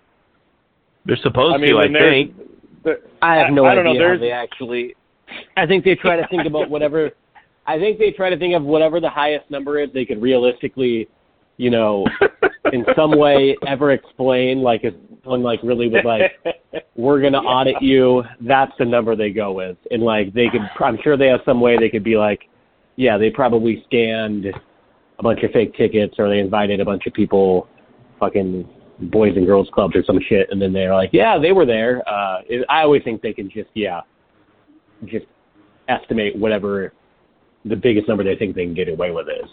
They're supposed I mean, to, I when there's- think. the- I have no I don't idea know. how they actually. I think they try to think about whatever. I think they try to think of whatever the highest number is they could realistically, you know, in some way ever explain. Like if someone like really was like, "We're gonna audit you," that's the number they go with, and like they could. I'm sure they have some way they could be like, "Yeah, they probably scanned a bunch of fake tickets, or they invited a bunch of people, fucking." Boys and girls clubs or some shit and then they're like yeah they were there uh it, i always think they can just yeah just estimate whatever the biggest number they think they can get away with is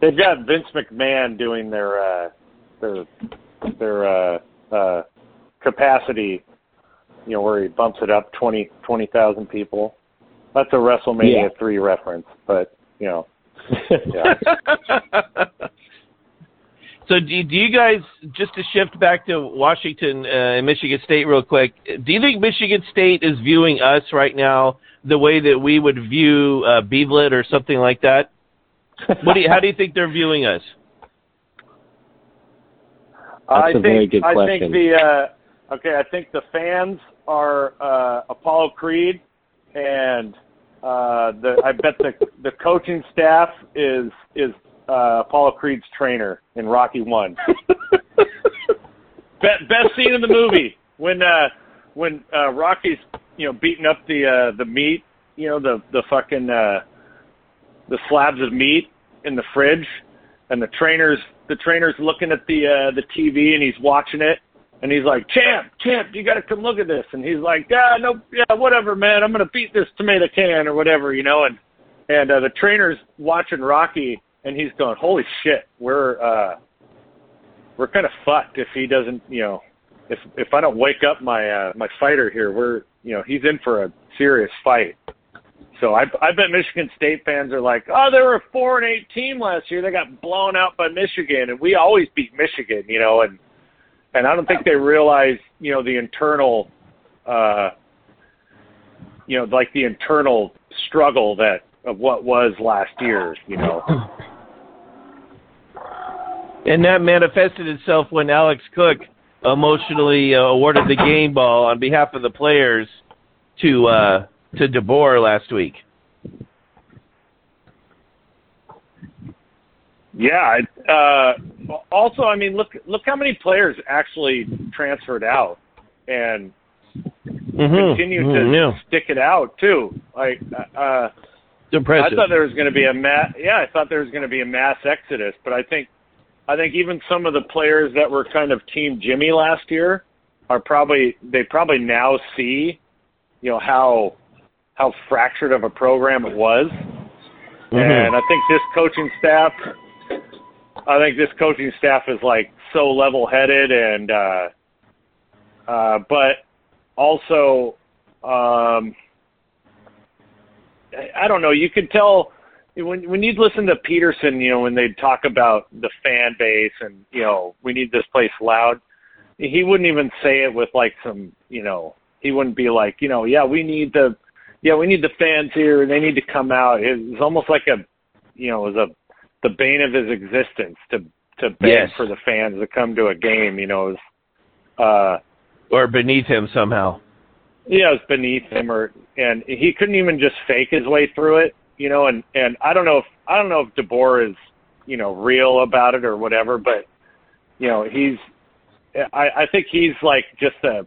They've got Vince McMahon doing their uh, their their uh, uh, capacity, you know, where he bumps it up twenty twenty thousand people. That's a WrestleMania Yeah. three reference, but you know, [laughs] yeah. [laughs] So do, do you guys just to shift back to Washington uh, and Michigan State real quick? Do you think Michigan State is viewing us right now the way that we would view uh, Beevlet or something like that? What do you, how do you think they're viewing us? I a think very good I question. think the uh, okay. I think the fans are uh, Apollo Creed, and uh, the I bet the the coaching staff is is uh, Apollo Creed's trainer in Rocky One. [laughs] Be- best scene in the movie when uh, when uh, Rocky's you know beating up the uh, the meat, you know the the fucking uh, the slabs of meat in the fridge, and the trainer's the trainer's looking at the uh, the TV and he's watching it, and he's like, "Champ, champ, you got to come look at this." And he's like, "Yeah, no, yeah, whatever, man. I'm gonna beat this tomato can or whatever, you know." And and uh, the trainer's watching Rocky, and he's going, "Holy shit, we're uh, we're kind of fucked if he doesn't, you know, if if I don't wake up my uh, my fighter here, we're you know he's in for a serious fight." So I I bet Michigan State fans are like, oh, they were a four and eight team last year. They got blown out by Michigan, and we always beat Michigan, you know, and and I don't think they realize, you know, the internal, uh, you know, like the internal struggle that of what was last year, you know. [clears throat] And that manifested itself when Alex Cook emotionally uh, awarded the game ball on behalf of the players to uh, to DeBoer last week. Yeah. Uh, also, I mean, look look how many players actually transferred out and Mm-hmm. continue to Mhm, yeah. stick it out too. Like, uh, impressive. I thought there was going to be a mass. Yeah, I thought there was going to be a mass exodus, but I think, I think even some of the players that were kind of Team Jimmy last year are probably they probably now see, you know how how fractured of a program it was, Mhm. and I think this coaching staff, I think this coaching staff is like so level headed and, uh, uh, but also. Um, I- I don't know. You could tell when when you'd listen to Petersen, you know, when they'd talk about the fan base and you know we need this place loud. He wouldn't even say it with like some, you know, he wouldn't be like, you know, yeah, we need the, yeah, we need the fans here and they need to come out. It was almost like a, you know, it was a the bane of his existence to to beg Yes. for the fans to come to a game. You know, it was, uh, or beneath him somehow. yeah, it was beneath him, or and he couldn't even just fake his way through it, you know. And and I don't know if I don't know if DeBoer is you know real about it or whatever, but you know he's I I think he's like just a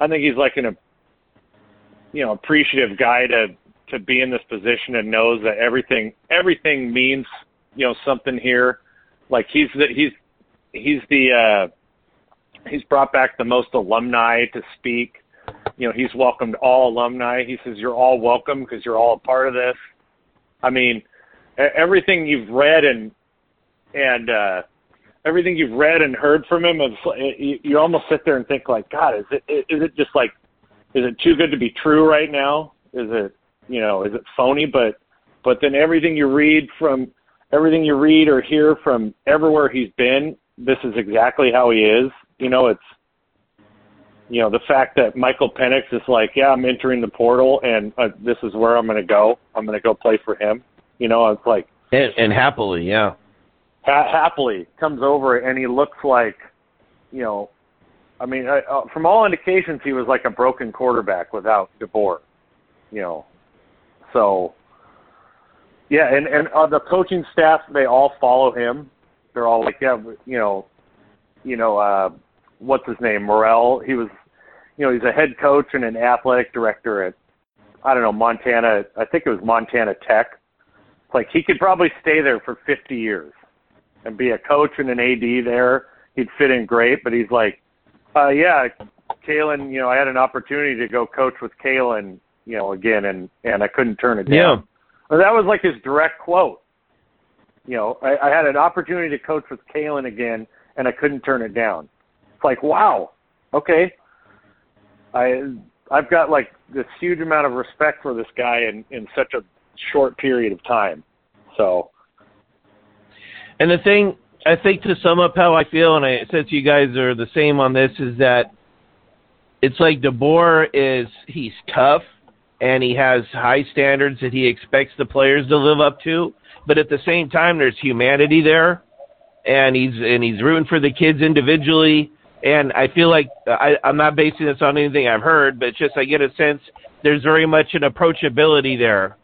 I think he's like an a you know appreciative guy to to be in this position and knows that everything everything means you know something here. Like he's the he's he's the uh, he's brought back the most alumni to speak. You know, he's welcomed all alumni. He says you're all welcome because you're all a part of this. I mean, everything you've read and and uh, everything you've read and heard from him, you, you almost sit there and think like, God, is it is it just like, is it too good to be true right now? Is it you know, is it phony? But but then everything you read from everything you read or hear from everywhere he's been, this is exactly how he is. You know, it's you know the fact that Michael Penix is like, yeah, I'm entering the portal and uh, this is where I'm going to go. I'm going to go play for him. You know, it's like and, and happily, yeah, ha- happily comes over and he looks like, you know, I mean, I, uh, from all indications, he was like a broken quarterback without DeBoer. You know, so yeah, and and uh, the coaching staff they all follow him. They're all like, yeah, you know, you know, uh, what's his name, Morrell. He was, you know, he's a head coach and an athletic director at, I don't know, Montana. I think it was Montana Tech. Like he could probably stay there for 50 years and be a coach and an AD there. He'd fit in great, but he's like, uh, yeah, Kalen, you know, I had an opportunity to go coach with Kalen, you know, again, and and I couldn't turn it down. Yeah. Well, that was like his direct quote. You know, I, I had an opportunity to coach with Kalen again, and I couldn't turn it down. It's like, wow, okay. I I've got like this huge amount of respect for this guy in in such a short period of time. So. And the thing I think to sum up how I feel, and I since you guys are the same on this, is that it's like DeBoer is he's tough and he has high standards that he expects the players to live up to. But at the same time, there's humanity there, and he's and he's rooting for the kids individually. And I feel like uh, I, I'm not basing this on anything I've heard, but it's just I get a sense there's very much an approachability there.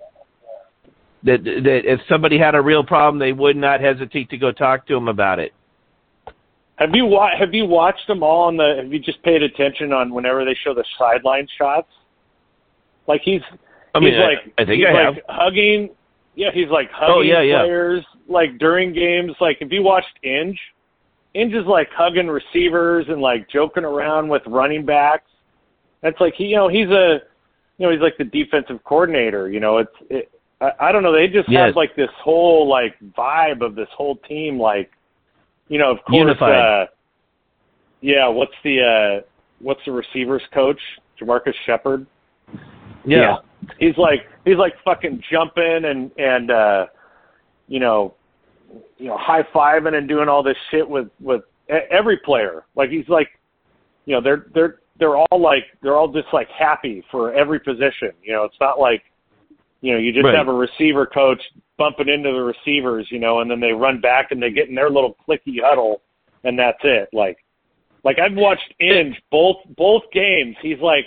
That that if somebody had a real problem, they would not hesitate to go talk to him about it. Have you wa- have you watched them all on the? Have you just paid attention on whenever they show the sideline shots? Like he's, I mean, he's like, I, I think he's I like have. hugging. Yeah, he's like hugging Oh, yeah, yeah. players like during games. Like if you watched Inge, Inge is like hugging receivers and like joking around with running backs. That's like he, you know, he's a, you know, he's like the defensive coordinator. You know, it's, it, I, I don't know. They just Yes. have like this whole like vibe of this whole team. Like, you know, of course. Unified. Uh, yeah. What's the uh what's the receivers coach? JaMarcus Shephard Yeah. he's like he's like fucking jumping and and uh you know you know high fiving and doing all this shit with with every player. Like he's like you know they're they're they're all like they're all just like happy for every position. You know it's not like you know you just Right. have a receiver coach bumping into the receivers you know and then they run back and they get in their little clicky huddle and that's it. Like like I've watched Inge both both games. He's like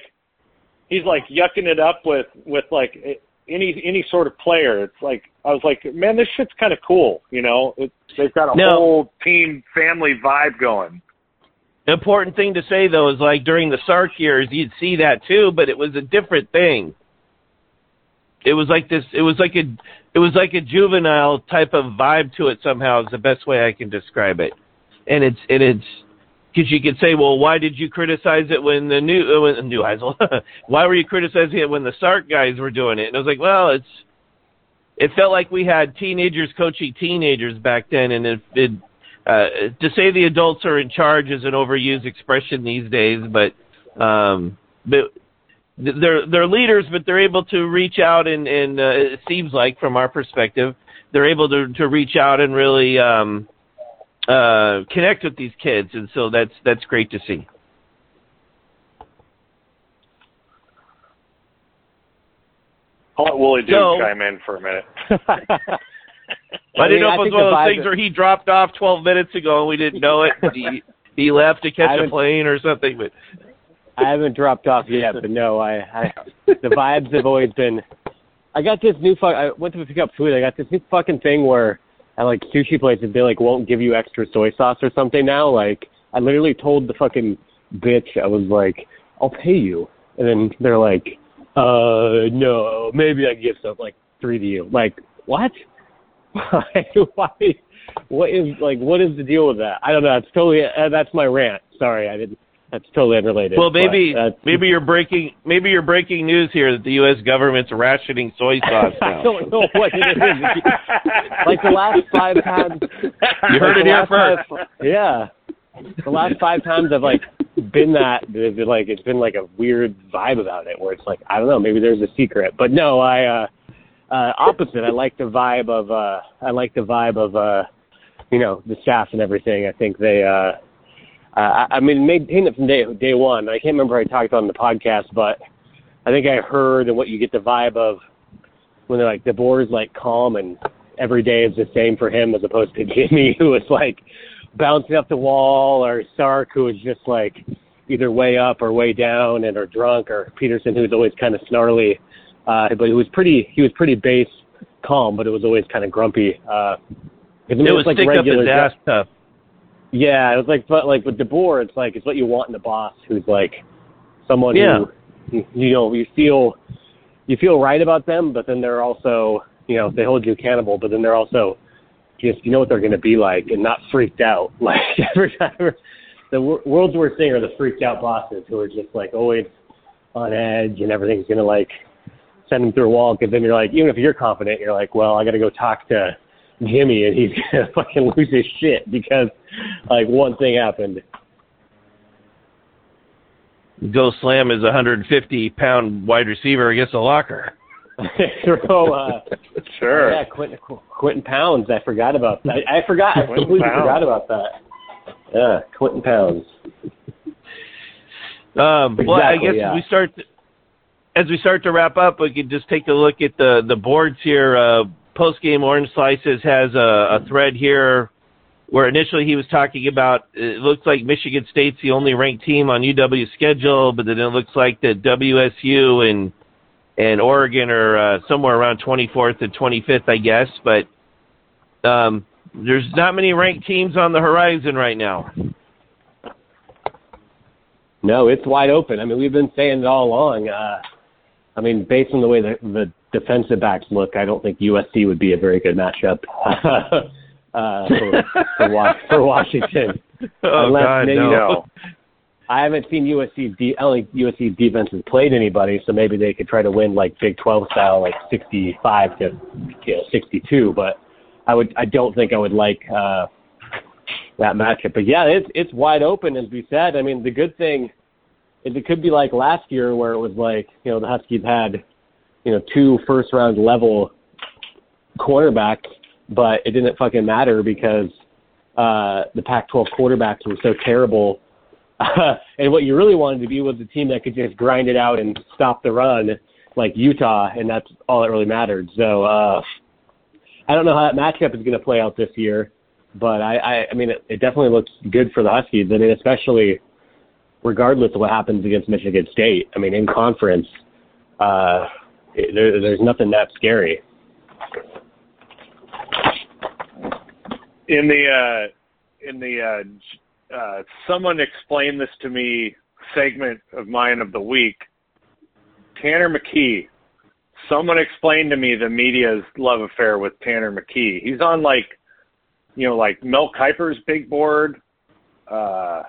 he's like yucking it up with with like any any sort of player. It's like I was like, man, this shit's kind of cool. You know, it, they've got a No. whole team family vibe going. The important thing to say though is like during the Sark years, you'd see that too, but it was a different thing. It was like this. It was like a. It was like a juvenile type of vibe to it. Somehow is the best way I can describe it. And it's and it's because you could say, well, why did you criticize it when the new uh, when new Heisel? [laughs] why were you criticizing it when the Sark guys were doing it? And I was like, well, it's. It felt like we had teenagers coaching teenagers back then, and it, it uh, to say the adults are in charge is an overused expression these days, but um, but they're they're leaders, but they're able to reach out and and uh, it seems like from our perspective, they're able to to reach out and really um, uh, connect with these kids, and so that's that's great to see. I'll let Wooly Dude So- chime in for a minute. [laughs] I, didn't know if it was one of those vibe- things where he dropped off 12 minutes ago and we didn't know it. he, he left to catch a plane or something, but I haven't dropped off yet, but no, I, I the vibes have always been. I got this new fuck. I went to pick up food. I got this new fucking thing where at like sushi places they like won't give you extra soy sauce or something now. Like I literally told the fucking bitch I was like, I'll pay you, and then they're like, uh, no, maybe I can give stuff like three to you. Like, what? [laughs] Why? What is like? What is the deal with that? I don't know. It's totally. Uh, that's my rant. Sorry, I didn't. That's totally unrelated. Well, maybe [laughs] maybe you're breaking maybe you're breaking news here that the U.S. government's rationing soy sauce [laughs] I now. don't know what it is. [laughs] like the last five times. You heard like it here first. five- yeah. The last five times I've like been that it's been like it's been like a weird vibe about it where it's like I don't know maybe there's a secret but no I uh uh opposite I like the vibe of uh I like the vibe of uh you know the staff and everything I think they uh uh, I I mean, maintain it from day day one. I can't remember I talked on the podcast, but I think I heard and what you get the vibe of when they're like DeBoer is like calm and every day is the same for him as opposed to [laughs] Jimmy who was like bouncing up the wall or Sark who was just like either way up or way down and or drunk or Petersen who's always kind of snarly uh but he was pretty he was pretty base calm but it was always kind of grumpy uh 'cause I mean, It was like stick up regular his ass tough. Yeah, it was like, but like with DeBoer, it's like it's what you want in a boss who's like someone Yeah. who you know you feel you feel right about them, but then they're also you know they hold you accountable, but then they're also just you know what they're going to be like and not freaked out. [laughs] Like every time the world's worst thing are the freaked out bosses who are just like always on edge and everything's going to like send them through a wall because then you're like even if you're confident you're like well I got to go talk to Jimmy and he's [laughs] gonna fucking lose his shit because like one thing happened. Go slam is a 150 pound wide receiver against a locker. [laughs] Throw uh [laughs] Sure. yeah, Quinten Quinten Pounds. I forgot about that. I, I forgot. I completely Pounds. forgot about that. Yeah, Quinten Pounds. Um, well, I guess yeah. we start as we start to wrap up. We could just take a look at the the boards here. Uh, Post game Orange Slices has a, a thread here where initially he was talking about it looks like Michigan State's the only ranked team on UW's schedule, but then it looks like that WSU and and Oregon are uh, somewhere around 24th and 25th, I guess. But um, there's not many ranked teams on the horizon right now. No, it's wide open. I mean, we've been saying it all along. Uh, I mean, based on the way the, the defensive backs look, I don't think USC would be a very good matchup [laughs] uh, for, for, for Washington. [laughs] Oh Unless God, maybe- no. [laughs] I haven't seen USC. De- USC defense has played anybody, so maybe they could try to win like Big 12 style, like 65 to you know, 62. But I would, I don't think I would like uh, that matchup. But yeah, it's it's wide open as we said. I mean, the good thing is it could be like last year where it was like you know the Huskies had you know two first round level cornerbacks, but it didn't fucking matter because uh, the Pac-12 quarterbacks were so terrible [laughs] and what you really wanted to be was a team that could just grind it out and stop the run like Utah, and that's all that really mattered. So uh, I don't know how that matchup is going to play out this year, but I, I, I mean, it, it definitely looks good for the Huskies. I mean, especially regardless of what happens against Michigan State. I mean, in conference, uh, there, there's nothing that scary. in the uh in the uh uh someone explained this to me segment of mine of the week. Tanner mckee. Someone explained to me the media's love affair with tanner mckee. He's on like you know like mel kiper's big board uh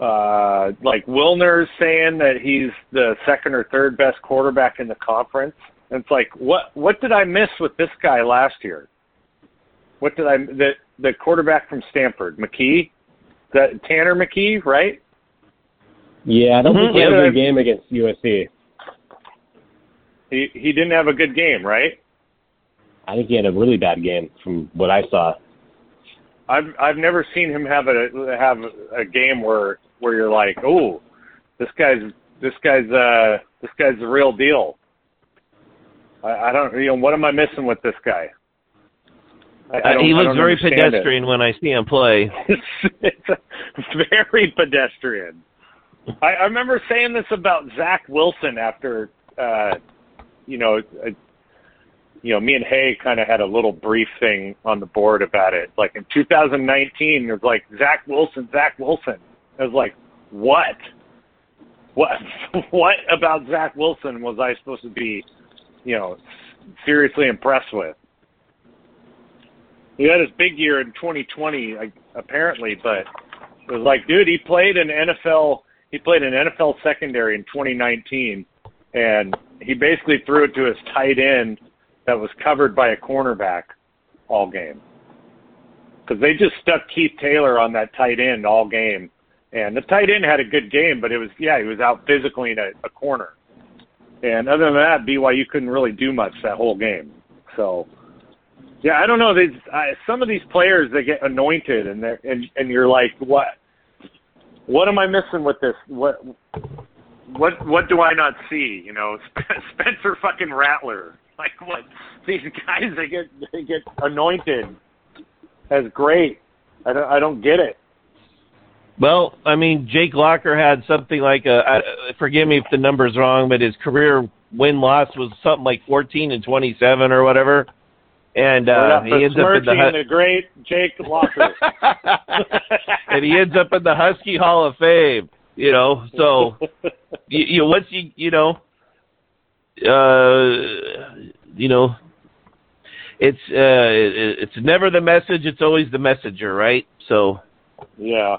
uh like wilner's saying that he's the second or third best quarterback in the conference and it's like what what did i miss with this guy last year what did I the the quarterback from Stanford, McKee, that Tanner McKee, right? Yeah, I don't think he had a good game against USC. He he didn't have a good game, right? I think he had a really bad game from what I saw. I've I've never seen him have a have a game where where you're like, oh, this guy's this guy's uh this guy's the real deal. I, I don't you know what am I missing with this guy? I, I Uh, he looks very understand it. pedestrian when I see him play. [laughs] it's, it's very pedestrian. I, I remember saying this about Zach Wilson after, uh, you know, uh, you know, me and Hay kind of had a little brief thing on the board about it. Like in 2019, it was like Zach Wilson, Zach Wilson. I was like, what? what [laughs] what about Zach Wilson was I supposed to be, you know, seriously impressed with? He had his big year in 2020, apparently, but it was like, dude, he played an NFL. He played an NFL secondary in 2019, and he basically threw it to his tight end that was covered by a cornerback all game. Because they just stuck Keith Taylor on that tight end all game, and the tight end had a good game, but it was yeah, he was out physically in a, a corner. And other than that, BYU couldn't really do much that whole game. So yeah, I don't know. These uh, some of these players they get anointed, and they're and and you're like, what? What am I missing with this? What? What? What do I not see? You know, [laughs] Spencer fucking Rattler. [laughs] Like what? These guys they get they get anointed as great. I don't I don't get it. Well, I mean, Jake Locker had something like a. I, forgive me if the number's wrong, but his career win loss was something like 14 and 27 or whatever. And uh, he ends up in the, the great Jake Locker, [laughs] and he ends up in the Husky Hall of Fame. You know, so [laughs] you, you once you you know, uh, you know, it's uh, it, it's never the message; it's always the messenger, right? So, yeah,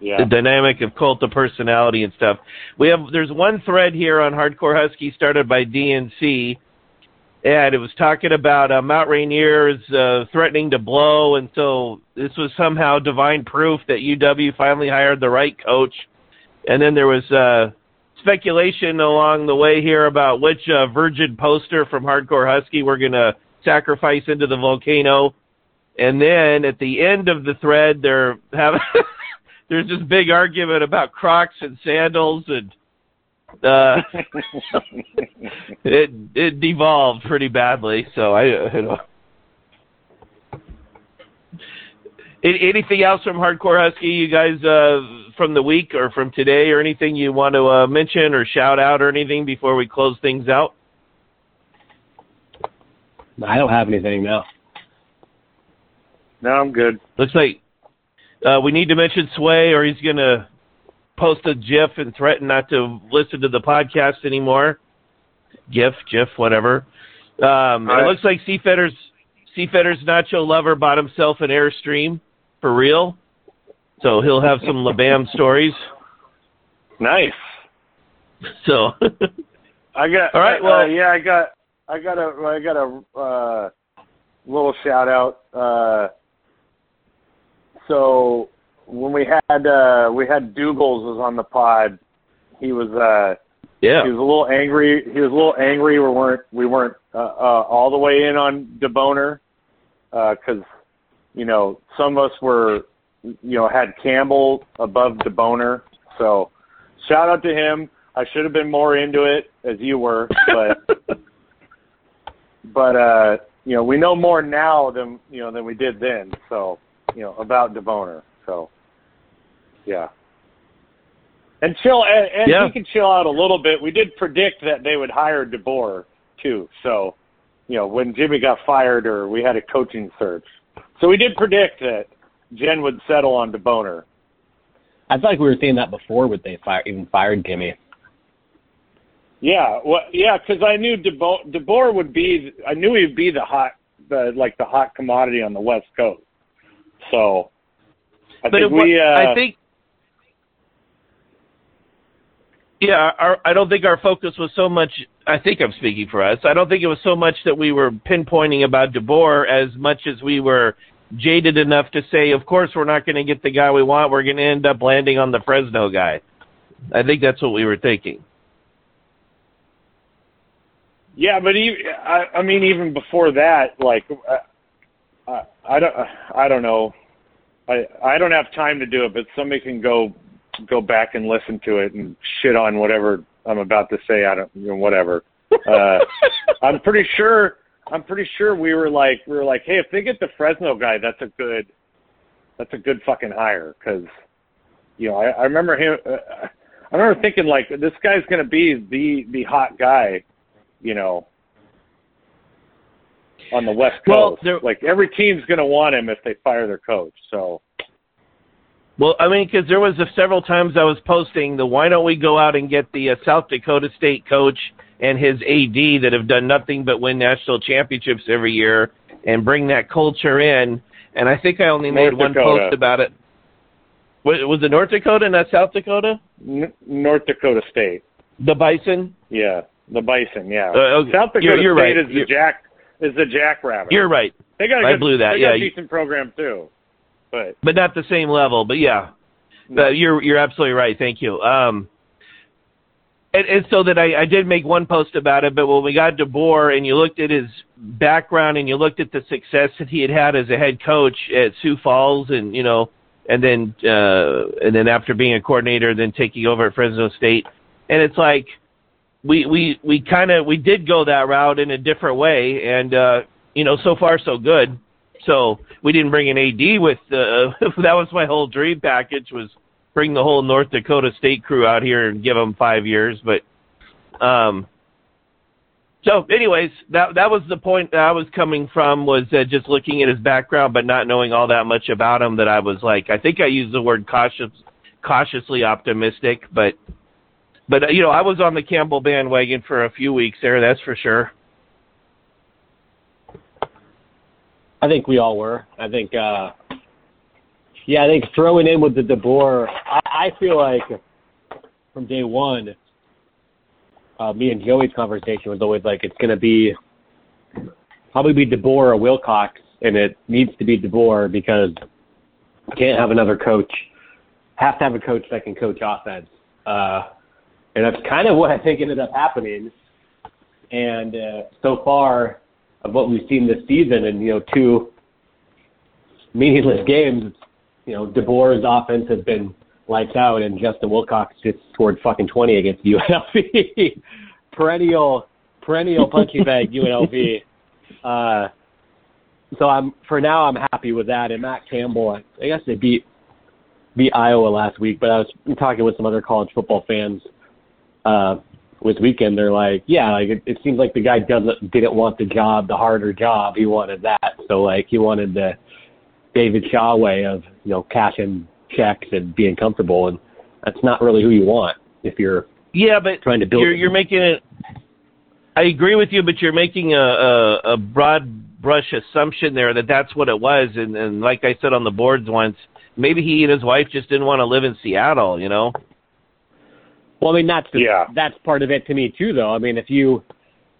yeah. The dynamic of cult of personality and stuff. We have there's one thread here on Hardcore Husky started by DNC and it was talking about uh, Mount Rainier is uh, threatening to blow, and so this was somehow divine proof that UW finally hired the right coach. And then there was uh, speculation along the way here about which uh, virgin poster from Hardcore Husky we're going to sacrifice into the volcano. And then at the end of the thread, they're having [laughs] there's this big argument about Crocs and sandals and uh, [laughs] it it devolved pretty badly. So I, I don't. Anything else from Hardcore Husky, you guys, uh, from the week or from today, or anything you want to uh, mention or shout out or anything before we close things out? I don't have anything now. No, I'm good. Looks like uh, we need to mention Sway, or he's gonna post a GIF and threaten not to listen to the podcast anymore. GIF, GIF, whatever. Um, right. It looks like Seafetter's Seafetter's Nacho Lover bought himself an Airstream for real, so he'll have some LeBam stories. Nice. So. I got. All right. Uh, well, uh, yeah, I got. I got a. I got a uh, little shout out. Uh, so when we had uh we had Dougals was on the pod, he was uh yeah he was a little angry. He was a little angry. We weren't we weren't uh, uh, all the way in on DeBoner because uh, you know some of us were you know had Campbell above DeBoner. So shout out to him. I should have been more into it as you were, but [laughs] but uh you know we know more now than you know than we did then. So you know about DeBoner. So yeah. And chill, and, and yeah. he can chill out a little bit. We did predict that they would hire DeBoer too. So, you know, when Jimmy got fired or we had a coaching search, so we did predict that Jen would settle on DeBoner. I feel like we were seeing that before, but they fire, even fired Jimmy. Yeah, well, yeah, because I knew DeBoer, DeBoer would be. I knew he'd be the hot, the like the hot commodity on the West Coast. So, I but think we. Uh, I think Yeah, our, I don't think our focus was so much. I think I'm speaking for us. I don't think it was so much that we were pinpointing about DeBoer as much as we were jaded enough to say, of course, we're not going to get the guy we want. We're going to end up landing on the Fresno guy. I think that's what we were thinking. Yeah, but even, I, I mean, even before that, like, I, I don't, I don't know. I I don't have time to do it, but somebody can go go back and listen to it and shit on whatever I'm about to say. I don't, you know, whatever. [laughs] Uh, I'm pretty sure. I'm pretty sure we were like, we were like, hey, if they get the Fresno guy, that's a good, that's a good fucking hire. Because, you know, I, I remember him. Uh, I remember thinking like, this guy's gonna be the the hot guy, you know, on the West Coast. Well, like every team's gonna want him if they fire their coach. So Well, I mean, because there was a, several times I was posting the why don't we go out and get the uh, South Dakota State coach and his AD that have done nothing but win national championships every year and bring that culture in. And I think I only made North one Dakota. post about it. Was, was it North Dakota, not South Dakota? N- North Dakota State. The Bison. Yeah, the Bison. Yeah, Uh, okay. South Dakota You're- you're State right. is the You're- Jack is the Jackrabbit. You're right, They got a good, blew that, They yeah, got a you- decent program too, but but not the same level. But yeah, Uh, you're you're absolutely right. Thank you. Um, and, and so that I, I did make one post about it, but when we got DeBoer and you looked at his background and you looked at the success that he had had as a head coach at Sioux Falls, and you know, and then uh, and then after being a coordinator, then taking over at Fresno State, and it's like we we we kind of we did go that route in a different way, and uh, you know, so far so good. So we didn't bring an AD with uh, [laughs] that was my whole dream package was bring the whole North Dakota State crew out here and give them five years. But um, so, anyways, that that was the point that I was coming from was uh, just looking at his background, but not knowing all that much about him. That I was like, I think I used the word cautious, cautiously optimistic, but but uh, you know, I was on the Campbell bandwagon for a few weeks there. That's for sure. I think we all were. I think, uh, yeah, I think throwing in with the DeBoer, I, I feel like from day one, uh, me and Joey's conversation was always like it's going to be probably be DeBoer or Wilcox, and it needs to be DeBoer because you can't have another coach. Have to have a coach that can coach offense, uh, and that's kind of what I think ended up happening. And uh, so far, of what we've seen this season. And you know two meaningless games you know DeBoer's offense has been lights out and Justin Wilcox just scored fucking 20 against UNLV [laughs] perennial perennial punching bag [laughs] UNLV uh so I'm for now I'm happy with that. And Matt Campbell I, I guess they beat beat Iowa last week but I was talking with some other college football fans uh this weekend they're like, yeah, like it, it seems like the guy doesn't didn't want the job, the harder job. He wanted that. So like he wanted the David Shaw way of you know cashing checks and being comfortable, and that's not really who you want if you're Yeah, but trying to build. you're you're making it. I agree with you, but you're making a, a, a broad brush assumption there that that's what it was, and, and like I said on the boards once, maybe he and his wife just didn't want to live in Seattle, you know. Well, I mean that's the, Yeah. that's part of it to me too, though. I mean, if you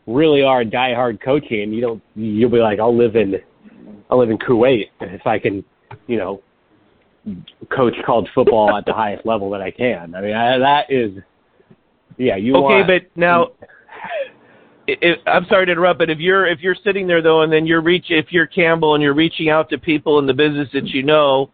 really are a diehard coaching, you don't you'll be like, I'll live in I'll live in Kuwait if I can, you know, coach college football at the highest level that I can. I mean, I, that is, yeah, you okay, want. but now. [laughs] i i I'm sorry to interrupt, but if you're if you're sitting there though, and then you're reach if you're Campbell and you're reaching out to people in the business that you know,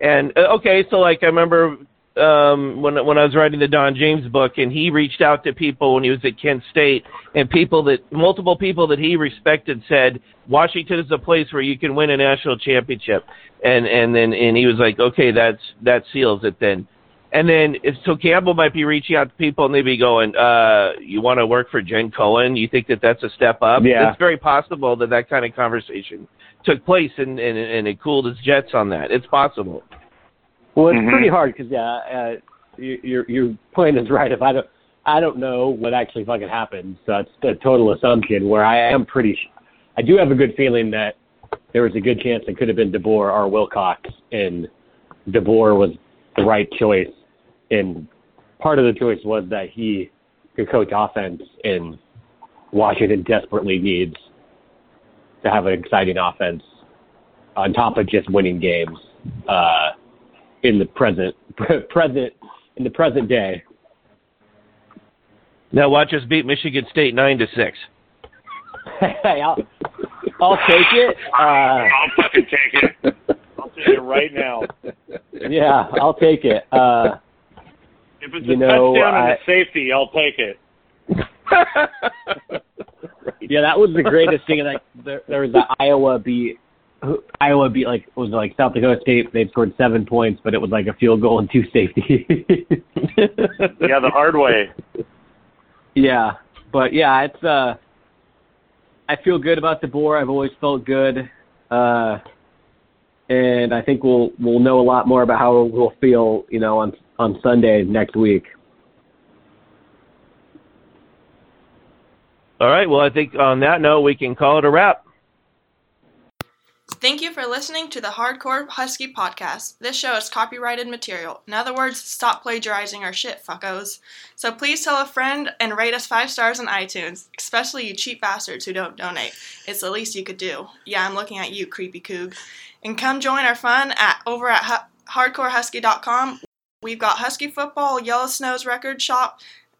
and uh, okay, so like I remember um, when when I was writing the Don James book, and he reached out to people when he was at Kent State, and people that multiple people that he respected said Washington is a place where you can win a national championship, and and then and he was like, okay, that's that seals it then. And then, if, so Campbell might be reaching out to people, and they'd be going, uh, "You want to work for Jen Cohen? You think that that's a step up?" Yeah. It's very possible that that kind of conversation took place, and and, and it cooled his jets on that. It's possible. Well, it's Mhm. pretty hard because yeah, uh, your your point is [laughs] right. If I don't, I don't know what actually fucking happened, so it's a total assumption. Where I am pretty, sh- I do have a good feeling that there was a good chance it could have been DeBoer or Wilcox, and DeBoer was the right choice. And part of the choice was that he could coach offense, and Washington desperately needs to have an exciting offense on top of just winning games. Uh, in the present [laughs] present in the present day. Now watch us beat Michigan State nine to six. hey, I'll I'll take it. Uh, I'll fucking take it. I'll take it right now. yeah, I'll take it. Uh, If it's You a know, touchdown and I- a safety, I'll take it. [laughs] yeah, that was the greatest thing. Like there, there was the Iowa beat. Who- Iowa beat like was like South Dakota State. They scored seven points, but it was like a field goal and two safety. [laughs] Yeah, the hard way. Yeah, but yeah, it's uh, I feel good about the DeBoer. I've always felt good. Uh, and I think we'll we'll know a lot more about how we'll feel, you know, on on Sunday next week. All right. Well, I think on that note, we can call it a wrap. Thank you for listening to the Hardcore Husky podcast. This show is copyrighted material. In other words, stop plagiarizing our shit, fuckos. So please tell a friend and rate us five stars on iTunes, especially you cheap bastards who don't donate. It's the least you could do. Yeah, I'm looking at you, creepy coog. And come join our fun at over at hu- hardcorehusky.com. We've got Husky football, Yellow Snow's record shop,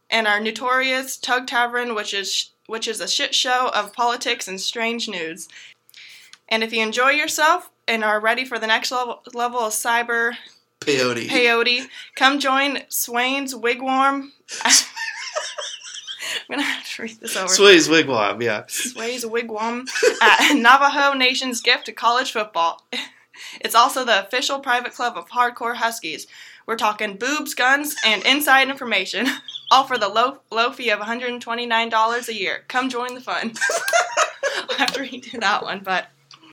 and our notorious Tug Tavern, which is which is a shit show of politics and strange news. And if you enjoy yourself and are ready for the next level, level of cyber Peyote. peyote, come join Swain's Wigwam. [laughs] I'm gonna have to read this over. Sway's Wigwam, yeah. Sway's Wigwam at [laughs] Navajo Nation's gift to college football. [laughs] It's also the official private club of hardcore Huskies. We're talking boobs, guns, and inside information, all for the low low fee of $129 a year. Come join the fun. I'll have to redo that one, but